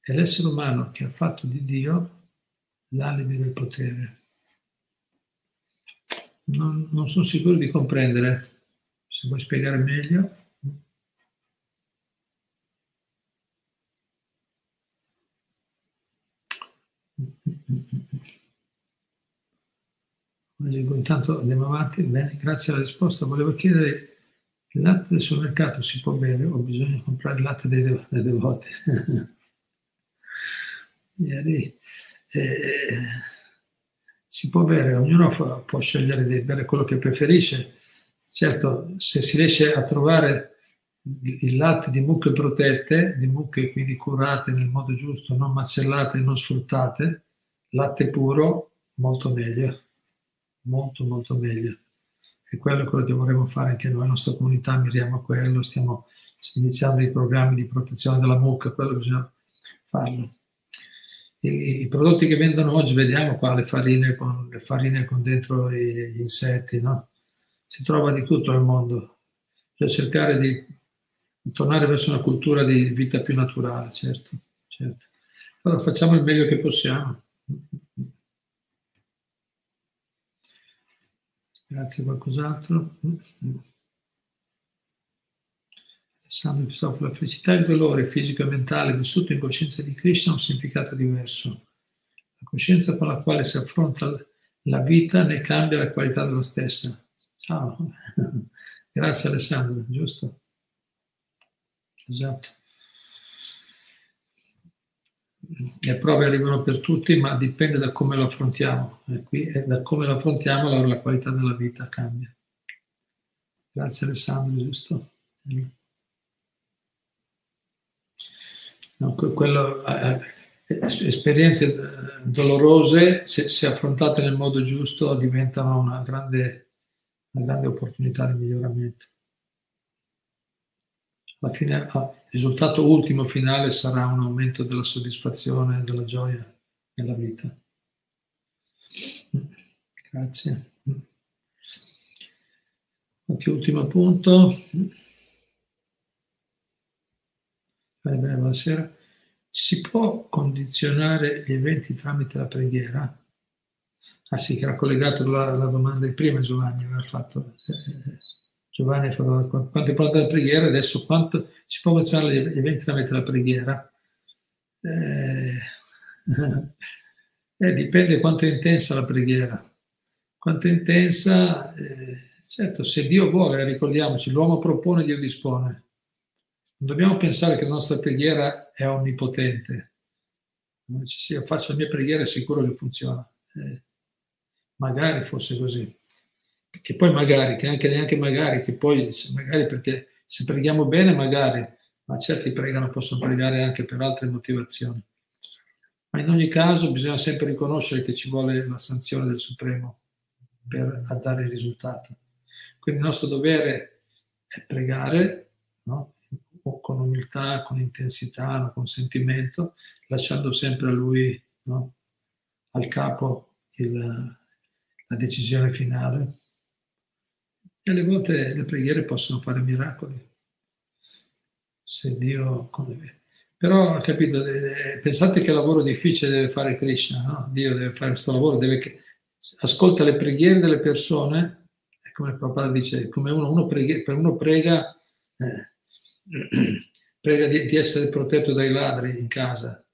È l'essere umano che ha fatto di Dio l'alibi del potere. Non, non sono sicuro di comprendere. Se vuoi spiegare meglio. Intanto andiamo avanti. Bene, grazie alla risposta. Volevo chiedere, il latte del supermercato si può bere o bisogna comprare il latte dei, dei devoti? Ieri, eh, si può bere, ognuno fa, può scegliere di bere quello che preferisce. Certo, se si riesce a trovare il latte di mucche protette, di mucche quindi curate nel modo giusto, non macellate non sfruttate, latte puro, molto meglio molto molto meglio. E quello è quello che vorremmo fare anche noi, la nostra comunità miriamo a quello, stiamo iniziando dei programmi di protezione della mucca, quello bisogna farlo. I, I, prodotti che vendono oggi, vediamo qua le farine con, le farine con dentro gli insetti, no? si trova di tutto nel mondo. Cioè cercare di tornare verso una cultura di vita più naturale, certo. certo. Allora facciamo il meglio che possiamo. Grazie, qualcos'altro? Alessandro Cristoforo, la felicità e il dolore fisico e mentale vissuto in coscienza di Krishna ha un significato diverso. La coscienza con la quale si affronta la vita ne cambia la qualità della stessa. Ciao, grazie Alessandro, giusto? Esatto. Le prove arrivano per tutti, ma dipende da come lo affrontiamo. E qui e da come lo affrontiamo, allora la qualità della vita cambia. Grazie Alessandro, giusto? No, quello, eh, eh, esperienze eh, dolorose, se, se, affrontate nel modo giusto, diventano una grande, una grande opportunità di miglioramento. Alla fine, il risultato ultimo finale sarà un aumento della soddisfazione della gioia nella vita. Grazie. Qualche ultimo punto. Buonasera. Si può condizionare gli eventi tramite la preghiera? Ah sì, che era collegato alla, alla domanda di prima Giovanni aveva fatto. Eh, Giovanni ha fatto quanto è pronta preghiera, adesso quanto si può eventi tramite la preghiera? Eh, eh, dipende quanto è intensa la preghiera. Quanto è intensa, eh, certo, se Dio vuole, ricordiamoci, l'uomo propone, Dio dispone. Non dobbiamo pensare che la nostra preghiera è onnipotente. Non dice, sì, io faccio la mia preghiera e sicuro che funziona. Eh, magari fosse così. Che poi magari, che anche neanche magari, che poi magari perché se preghiamo bene magari, ma certi pregano, possono pregare anche per altre motivazioni. Ma in ogni caso bisogna sempre riconoscere che ci vuole la sanzione del Supremo per dare il risultato. Quindi il nostro dovere è pregare, no? con umiltà, con intensità, con sentimento, lasciando sempre a lui, no? al capo, il, la decisione finale. E alle volte le preghiere possono fare miracoli. Se Dio... Però, capito, pensate che lavoro difficile deve fare Krishna, no? Dio deve fare questo lavoro, deve... ascolta le preghiere delle persone, come papà dice, come uno, uno prega, uno prega eh, prega di, di, essere protetto dai ladri in casa,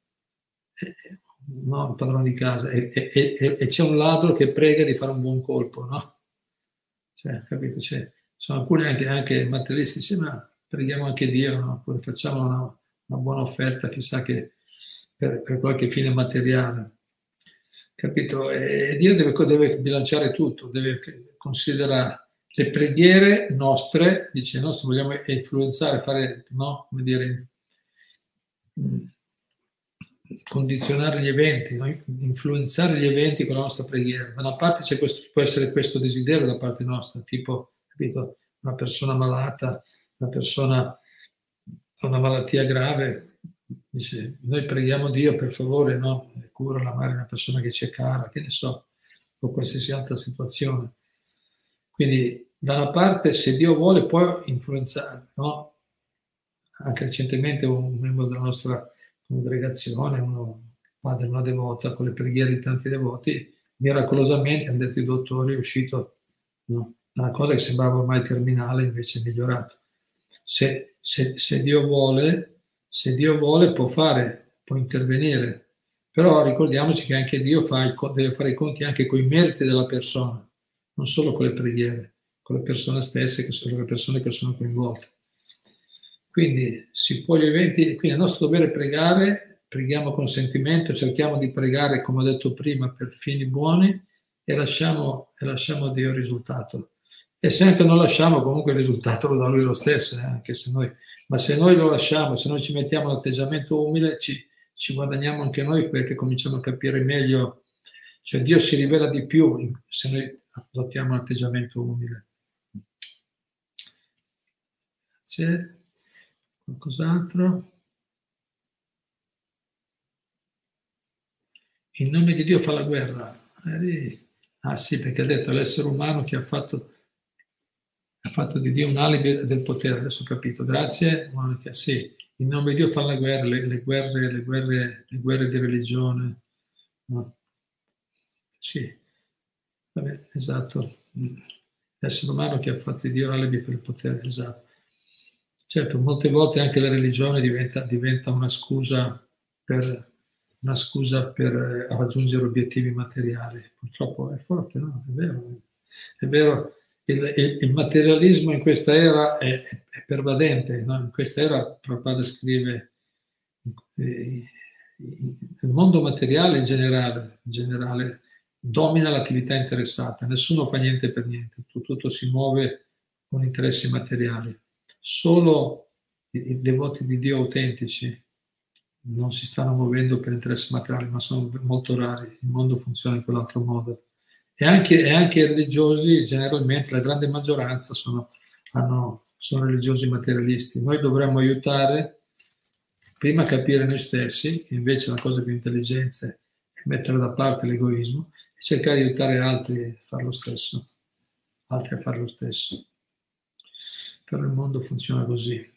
no, il padrone di casa, e, e, e, e, c'è un ladro che prega di fare un buon colpo, no? Cioè, capito? Cioè, sono alcuni anche, anche materialistici, ma preghiamo anche Dio, no? Poi facciamo una, una, buona offerta, chissà che per, per qualche fine materiale. Capito? E Dio deve, deve bilanciare tutto, deve considerare le preghiere nostre, dice no, se vogliamo influenzare, fare, no, come dire, condizionare gli eventi, no? influenzare gli eventi con la nostra preghiera. Da una parte questo, può essere questo desiderio da parte nostra, tipo, capito, una persona malata, una persona ha una malattia grave, dice, noi preghiamo Dio per favore, no? Cura la madre, una persona che ci è cara, che ne so, o qualsiasi altra situazione. Quindi da una parte se Dio vuole può influenzare, no? Anche recentemente un membro della nostra congregazione, uno padre, una devota, con le preghiere di tanti devoti, miracolosamente, hanno detto i dottori, è uscito no? una cosa che sembrava ormai terminale, invece è migliorato. Se, se, se, Dio vuole, se Dio vuole può fare, può intervenire, però ricordiamoci che anche Dio fa, deve fare i conti anche con i meriti della persona, non solo con le preghiere con le persone stesse, che sono le persone che sono coinvolte. Quindi si può gli eventi, quindi il nostro dovere è pregare, preghiamo con sentimento, cerchiamo di pregare, come ho detto prima, per fini buoni e lasciamo, e lasciamo a Dio il risultato. E se anche non lasciamo, comunque il risultato lo dà Lui lo stesso, eh, anche se noi, ma se noi lo lasciamo, se noi ci mettiamo l'atteggiamento umile, ci, ci guadagniamo anche noi perché cominciamo a capire meglio, cioè Dio si rivela di più se noi adottiamo un atteggiamento umile. Grazie. Qualcos'altro? In nome di Dio fa la guerra. Ah sì, perché ha detto l'essere umano che ha fatto, ha fatto di Dio un alibi del potere. Adesso ho capito. Grazie, Monica. Sì, in nome di Dio fa la guerra, le, le, guerre, le, guerre, le guerre di religione. No. Sì, Vabbè, esatto. L'essere umano che ha fatto di Dio un alibi per il potere, esatto. Certo, molte volte anche la religione diventa, diventa una scusa per, una scusa per eh, raggiungere obiettivi materiali. Purtroppo è forte, no? È vero. È vero, il, il, il materialismo in questa era è, è pervadente, no? in questa era Prabhupada scrive eh, il mondo materiale in generale, in generale domina l'attività interessata, nessuno fa niente per niente, tutto, tutto si muove con interessi materiali. Solo i, devoti di Dio autentici non si stanno muovendo per interessi materiali, ma sono molto rari, il mondo funziona in quell'altro modo. E anche, e anche i religiosi, generalmente, la grande maggioranza sono, hanno, sono religiosi materialisti. Noi dovremmo aiutare prima a capire noi stessi, che invece la cosa più intelligente è mettere da parte l'egoismo e cercare di aiutare altri a fare lo stesso, altri a fare lo stesso. Però il mondo funziona così.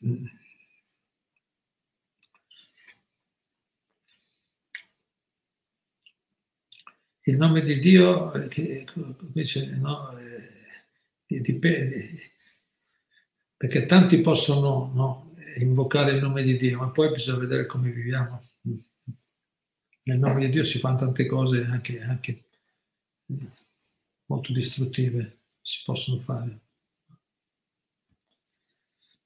il nome di Dio, eh, che invece no, eh, dipende, perché tanti possono no, invocare il nome di Dio, ma poi bisogna vedere come viviamo. Nel nome di Dio si fanno tante cose anche, anche molto distruttive, si possono fare.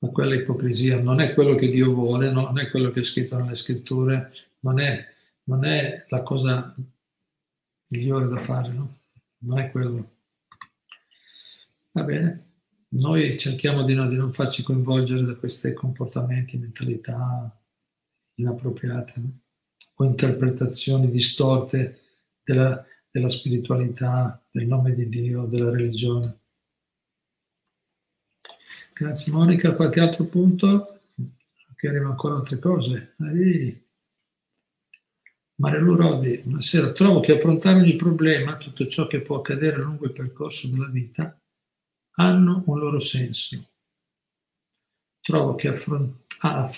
Ma quella ipocrisia non è quello che Dio vuole, non è quello che è scritto nelle scritture, non è, non è la cosa migliore da fare, no? Non è quello. Va bene. Noi cerchiamo di, no, di non farci coinvolgere da questi comportamenti, mentalità inappropriate no? o interpretazioni distorte della, della spiritualità, del nome di Dio, della religione. Grazie Monica. Qualche altro punto? Che arriva ancora altre cose. Lì. Marilu Rodi, buonasera. Trovo che affrontare ogni problema, tutto ciò che può accadere lungo il percorso della vita, hanno un loro senso. Trovo che, affront- ah,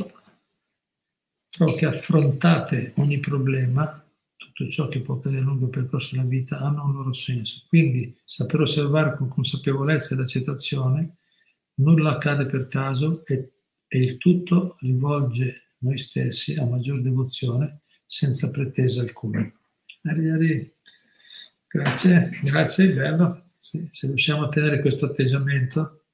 trovo che affrontate ogni problema, tutto ciò che può accadere lungo il percorso della vita, hanno un loro senso. Quindi saper osservare con consapevolezza ed accettazione, nulla accade per caso e, e il tutto rivolge noi stessi a maggior devozione senza pretesa alcuna. Grazie, grazie, bello. Sì, se riusciamo a tenere questo atteggiamento,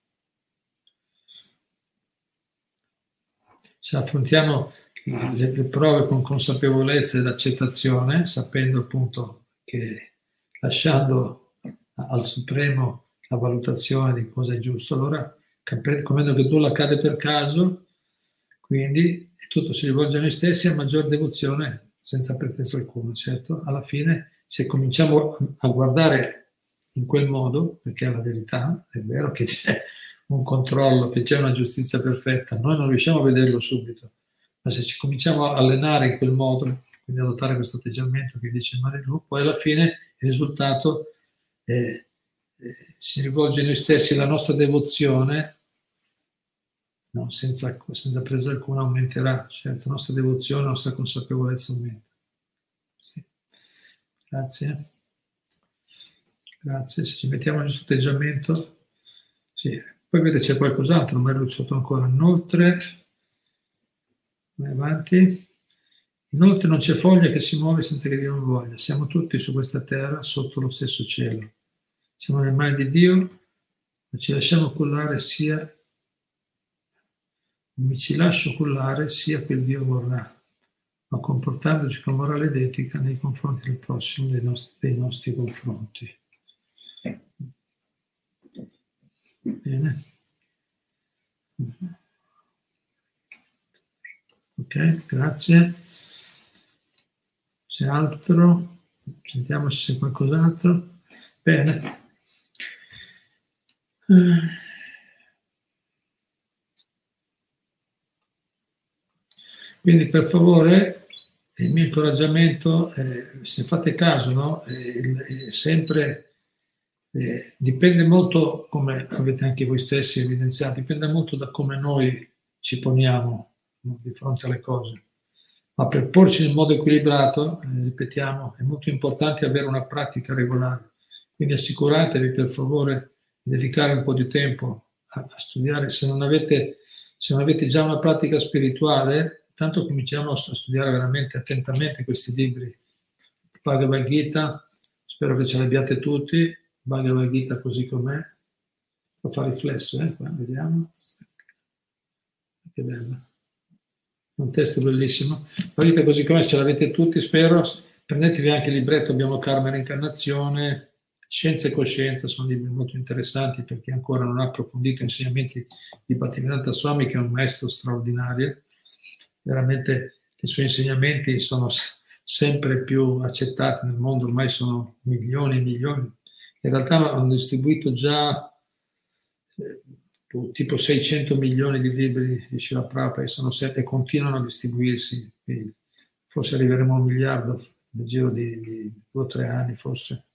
se affrontiamo le, le prove con consapevolezza ed accettazione, sapendo appunto che lasciando al Supremo la valutazione di cosa è giusto, allora comprendo che nulla accade per caso, quindi tutto si rivolge a noi stessi a maggior devozione senza pretesa alcuna. Certo, alla fine se cominciamo a guardare in quel modo, perché è la verità, è vero che c'è un controllo, che c'è una giustizia perfetta, noi non riusciamo a vederlo subito, ma se ci cominciamo a allenare in quel modo, quindi adottare questo atteggiamento che dice Marilu, poi alla fine il risultato è, si rivolge a noi stessi, la nostra devozione no? senza, senza, presa alcuna aumenterà, certo, la nostra devozione, la nostra consapevolezza aumenta. Sì. Grazie. Grazie, se ci mettiamo nel giusto atteggiamento, sì. Poi vedete c'è qualcos'altro, non mi è luciato ancora. Inoltre, vai avanti. Inoltre non c'è foglia che si muove senza che Dio non voglia. Siamo tutti su questa terra sotto lo stesso cielo. Siamo nel mare di Dio, ma ci lasciamo cullare sia mi ci lascio cullare sia il Dio vorrà, ma comportandoci con morale ed etica nei confronti del prossimo, dei nostri, dei nostri confronti. Bene. Ok, grazie. C'è altro? Sentiamo se c'è qualcos'altro. Bene. Eh. Quindi per favore il mio incoraggiamento, eh, se fate caso, no? eh, sempre eh, dipende molto, come avete anche voi stessi evidenziato, dipende molto da come noi ci poniamo no? di fronte alle cose. Ma per porci in modo equilibrato, eh, ripetiamo, è molto importante avere una pratica regolare. Quindi assicuratevi per favore dedicare un po' di tempo a, a studiare. Se non, avete, se non avete già una pratica spirituale, tanto cominciamo a studiare veramente attentamente questi libri. Bhagavad Gita, spero che ce l'abbiate tutti, Bhagavad Gita così com'è, lo fa riflesso, eh? Qua, vediamo. Che bello. Un testo bellissimo. Bhagavad Gita così com'è, ce l'avete tutti, spero. Prendetevi anche il libretto, abbiamo Karma e Reincarnazione, Scienza e Coscienza, sono libri molto interessanti per chi ancora non ha approfondito insegnamenti di Bhattivedanta Swami, che è un maestro straordinario. Veramente i suoi insegnamenti sono sempre più accettati nel mondo, ormai sono milioni e milioni. In realtà hanno distribuito già eh, tipo 600 milioni di libri di Shila Prabhupada e, e continuano a distribuirsi. Forse arriveremo a un miliardo nel giro di, di due o tre anni, forse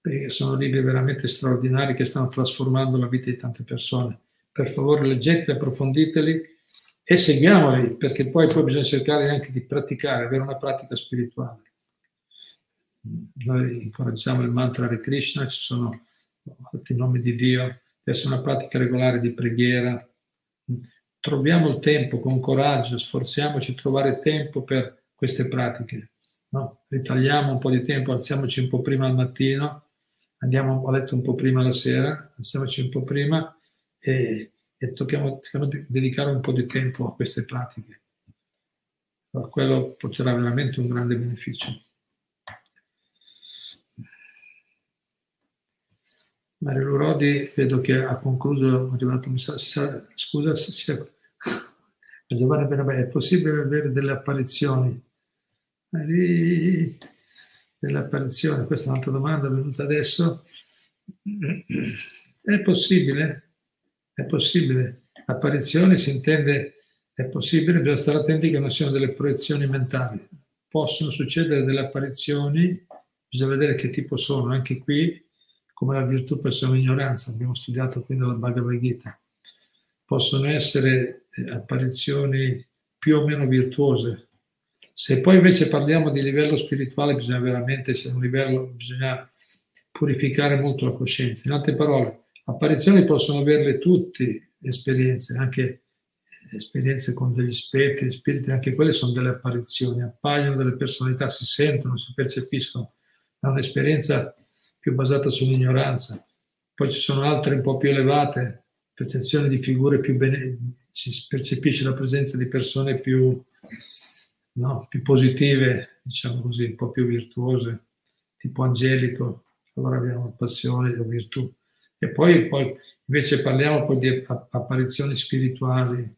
perché sono libri veramente straordinari che stanno trasformando la vita di tante persone. Per favore leggeteli, approfonditeli e seguiamoli, perché poi, poi bisogna cercare anche di praticare, avere una pratica spirituale. Noi incoraggiamo il mantra di Krishna, ci sono altri nomi di Dio, deve essere una pratica regolare di preghiera. Troviamo il tempo con coraggio, sforziamoci di trovare tempo per queste pratiche. No? Ritagliamo un po' di tempo, alziamoci un po' prima al mattino, andiamo a letto un po' prima la sera, alziamoci un po' prima e, e tocchiamo, tocchiamo dedicare un po' di tempo a queste pratiche. Quello porterà veramente un grande beneficio. Mario Lurodi vedo che ha concluso, è arrivato scusa se Benabè, è possibile avere delle apparizioni? Dell'apparizione? Questa è un'altra domanda venuta adesso. È possibile? È possibile. Apparizioni si intende, è possibile, bisogna stare attenti che non siano delle proiezioni mentali. Possono succedere delle apparizioni, bisogna vedere che tipo sono. Anche qui, come la virtù persona ignoranza, abbiamo studiato qui nella Bhagavad Gita. Possono essere eh, apparizioni più o meno virtuose, se poi invece parliamo di livello spirituale, bisogna veramente, se un livello, bisogna purificare molto la coscienza. In altre parole, apparizioni possono averle tutte esperienze, anche esperienze con degli spiriti, spiriti, anche quelle sono delle apparizioni, appaiono delle personalità, si sentono, si percepiscono, è un'esperienza più basata sull'ignoranza. Poi ci sono altre un po' più elevate, percezioni di figure più bene, si percepisce la presenza di persone più no? più positive, diciamo così, un po' più virtuose, tipo angelico, allora abbiamo passione o virtù. E poi, poi invece parliamo poi di apparizioni spirituali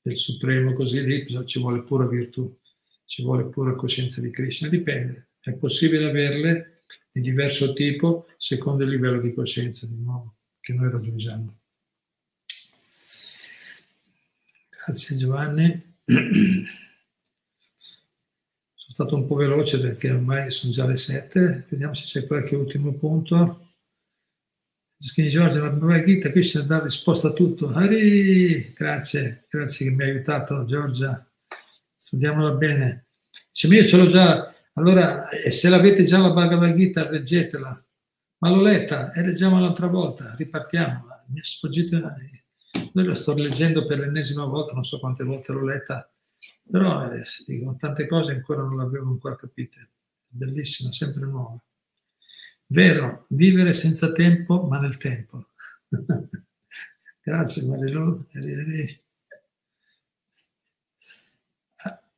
del Supremo, così lì ci vuole pura virtù, ci vuole pura coscienza di Krishna, dipende, è possibile averle di diverso tipo secondo il livello di coscienza di nuovo che noi raggiungiamo. Grazie Giovanni. stato un po' veloce perché ormai sono già le sette. Vediamo se c'è qualche ultimo punto. Scrive Giorgio, la Bhagavad Gita, qui c'è da risposta a tutto. Hari, grazie, grazie che mi hai aiutato Giorgia. Studiamola bene. Ma io ce l'ho già, allora e se l'avete già la Bhagavad Gita, leggetela. Ma l'ho letta e leggiamo un'altra volta, ripartiamo. Mi è sfuggito, noi la sto leggendo per l'ennesima volta, non so quante volte l'ho letta però eh, dico, tante cose ancora non le avevo ancora capite. Bellissima, sempre nuova. Vero, vivere senza tempo, ma nel tempo. Grazie Marilu.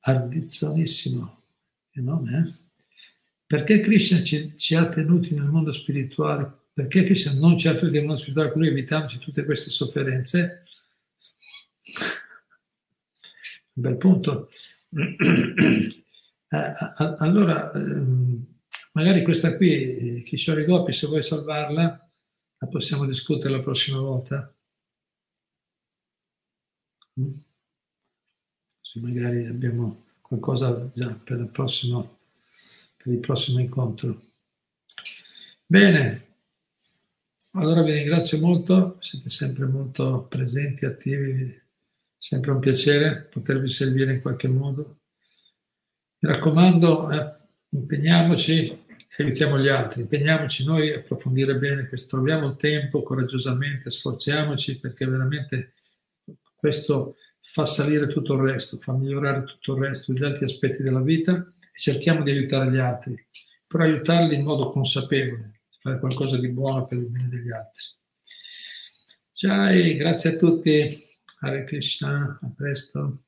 Ardizionissimo che nome, eh? Perché Krishna ci, ci, ha tenuti nel mondo spirituale? Perché Krishna non ci ha tenuti nel mondo spirituale, con lui evitandoci tutte queste sofferenze? Bel punto. Eh, allora, ehm, magari questa qui, Kishore Gopi, se vuoi salvarla, la possiamo discutere la prossima volta. Mm? Se magari abbiamo qualcosa già per il prossimo, per il prossimo incontro. Bene, allora vi ringrazio molto, siete sempre molto presenti, attivi, sempre un piacere potervi servire in qualche modo. Mi raccomando, eh, impegniamoci e aiutiamo gli altri, impegniamoci noi a approfondire bene questo, troviamo il tempo coraggiosamente, sforziamoci perché veramente questo fa salire tutto il resto, fa migliorare tutto il resto, gli altri aspetti della vita e cerchiamo di aiutare gli altri, però aiutarli in modo consapevole, fare qualcosa di buono per il bene degli altri. Ciao, grazie a tutti. Hare Krishna, a presto.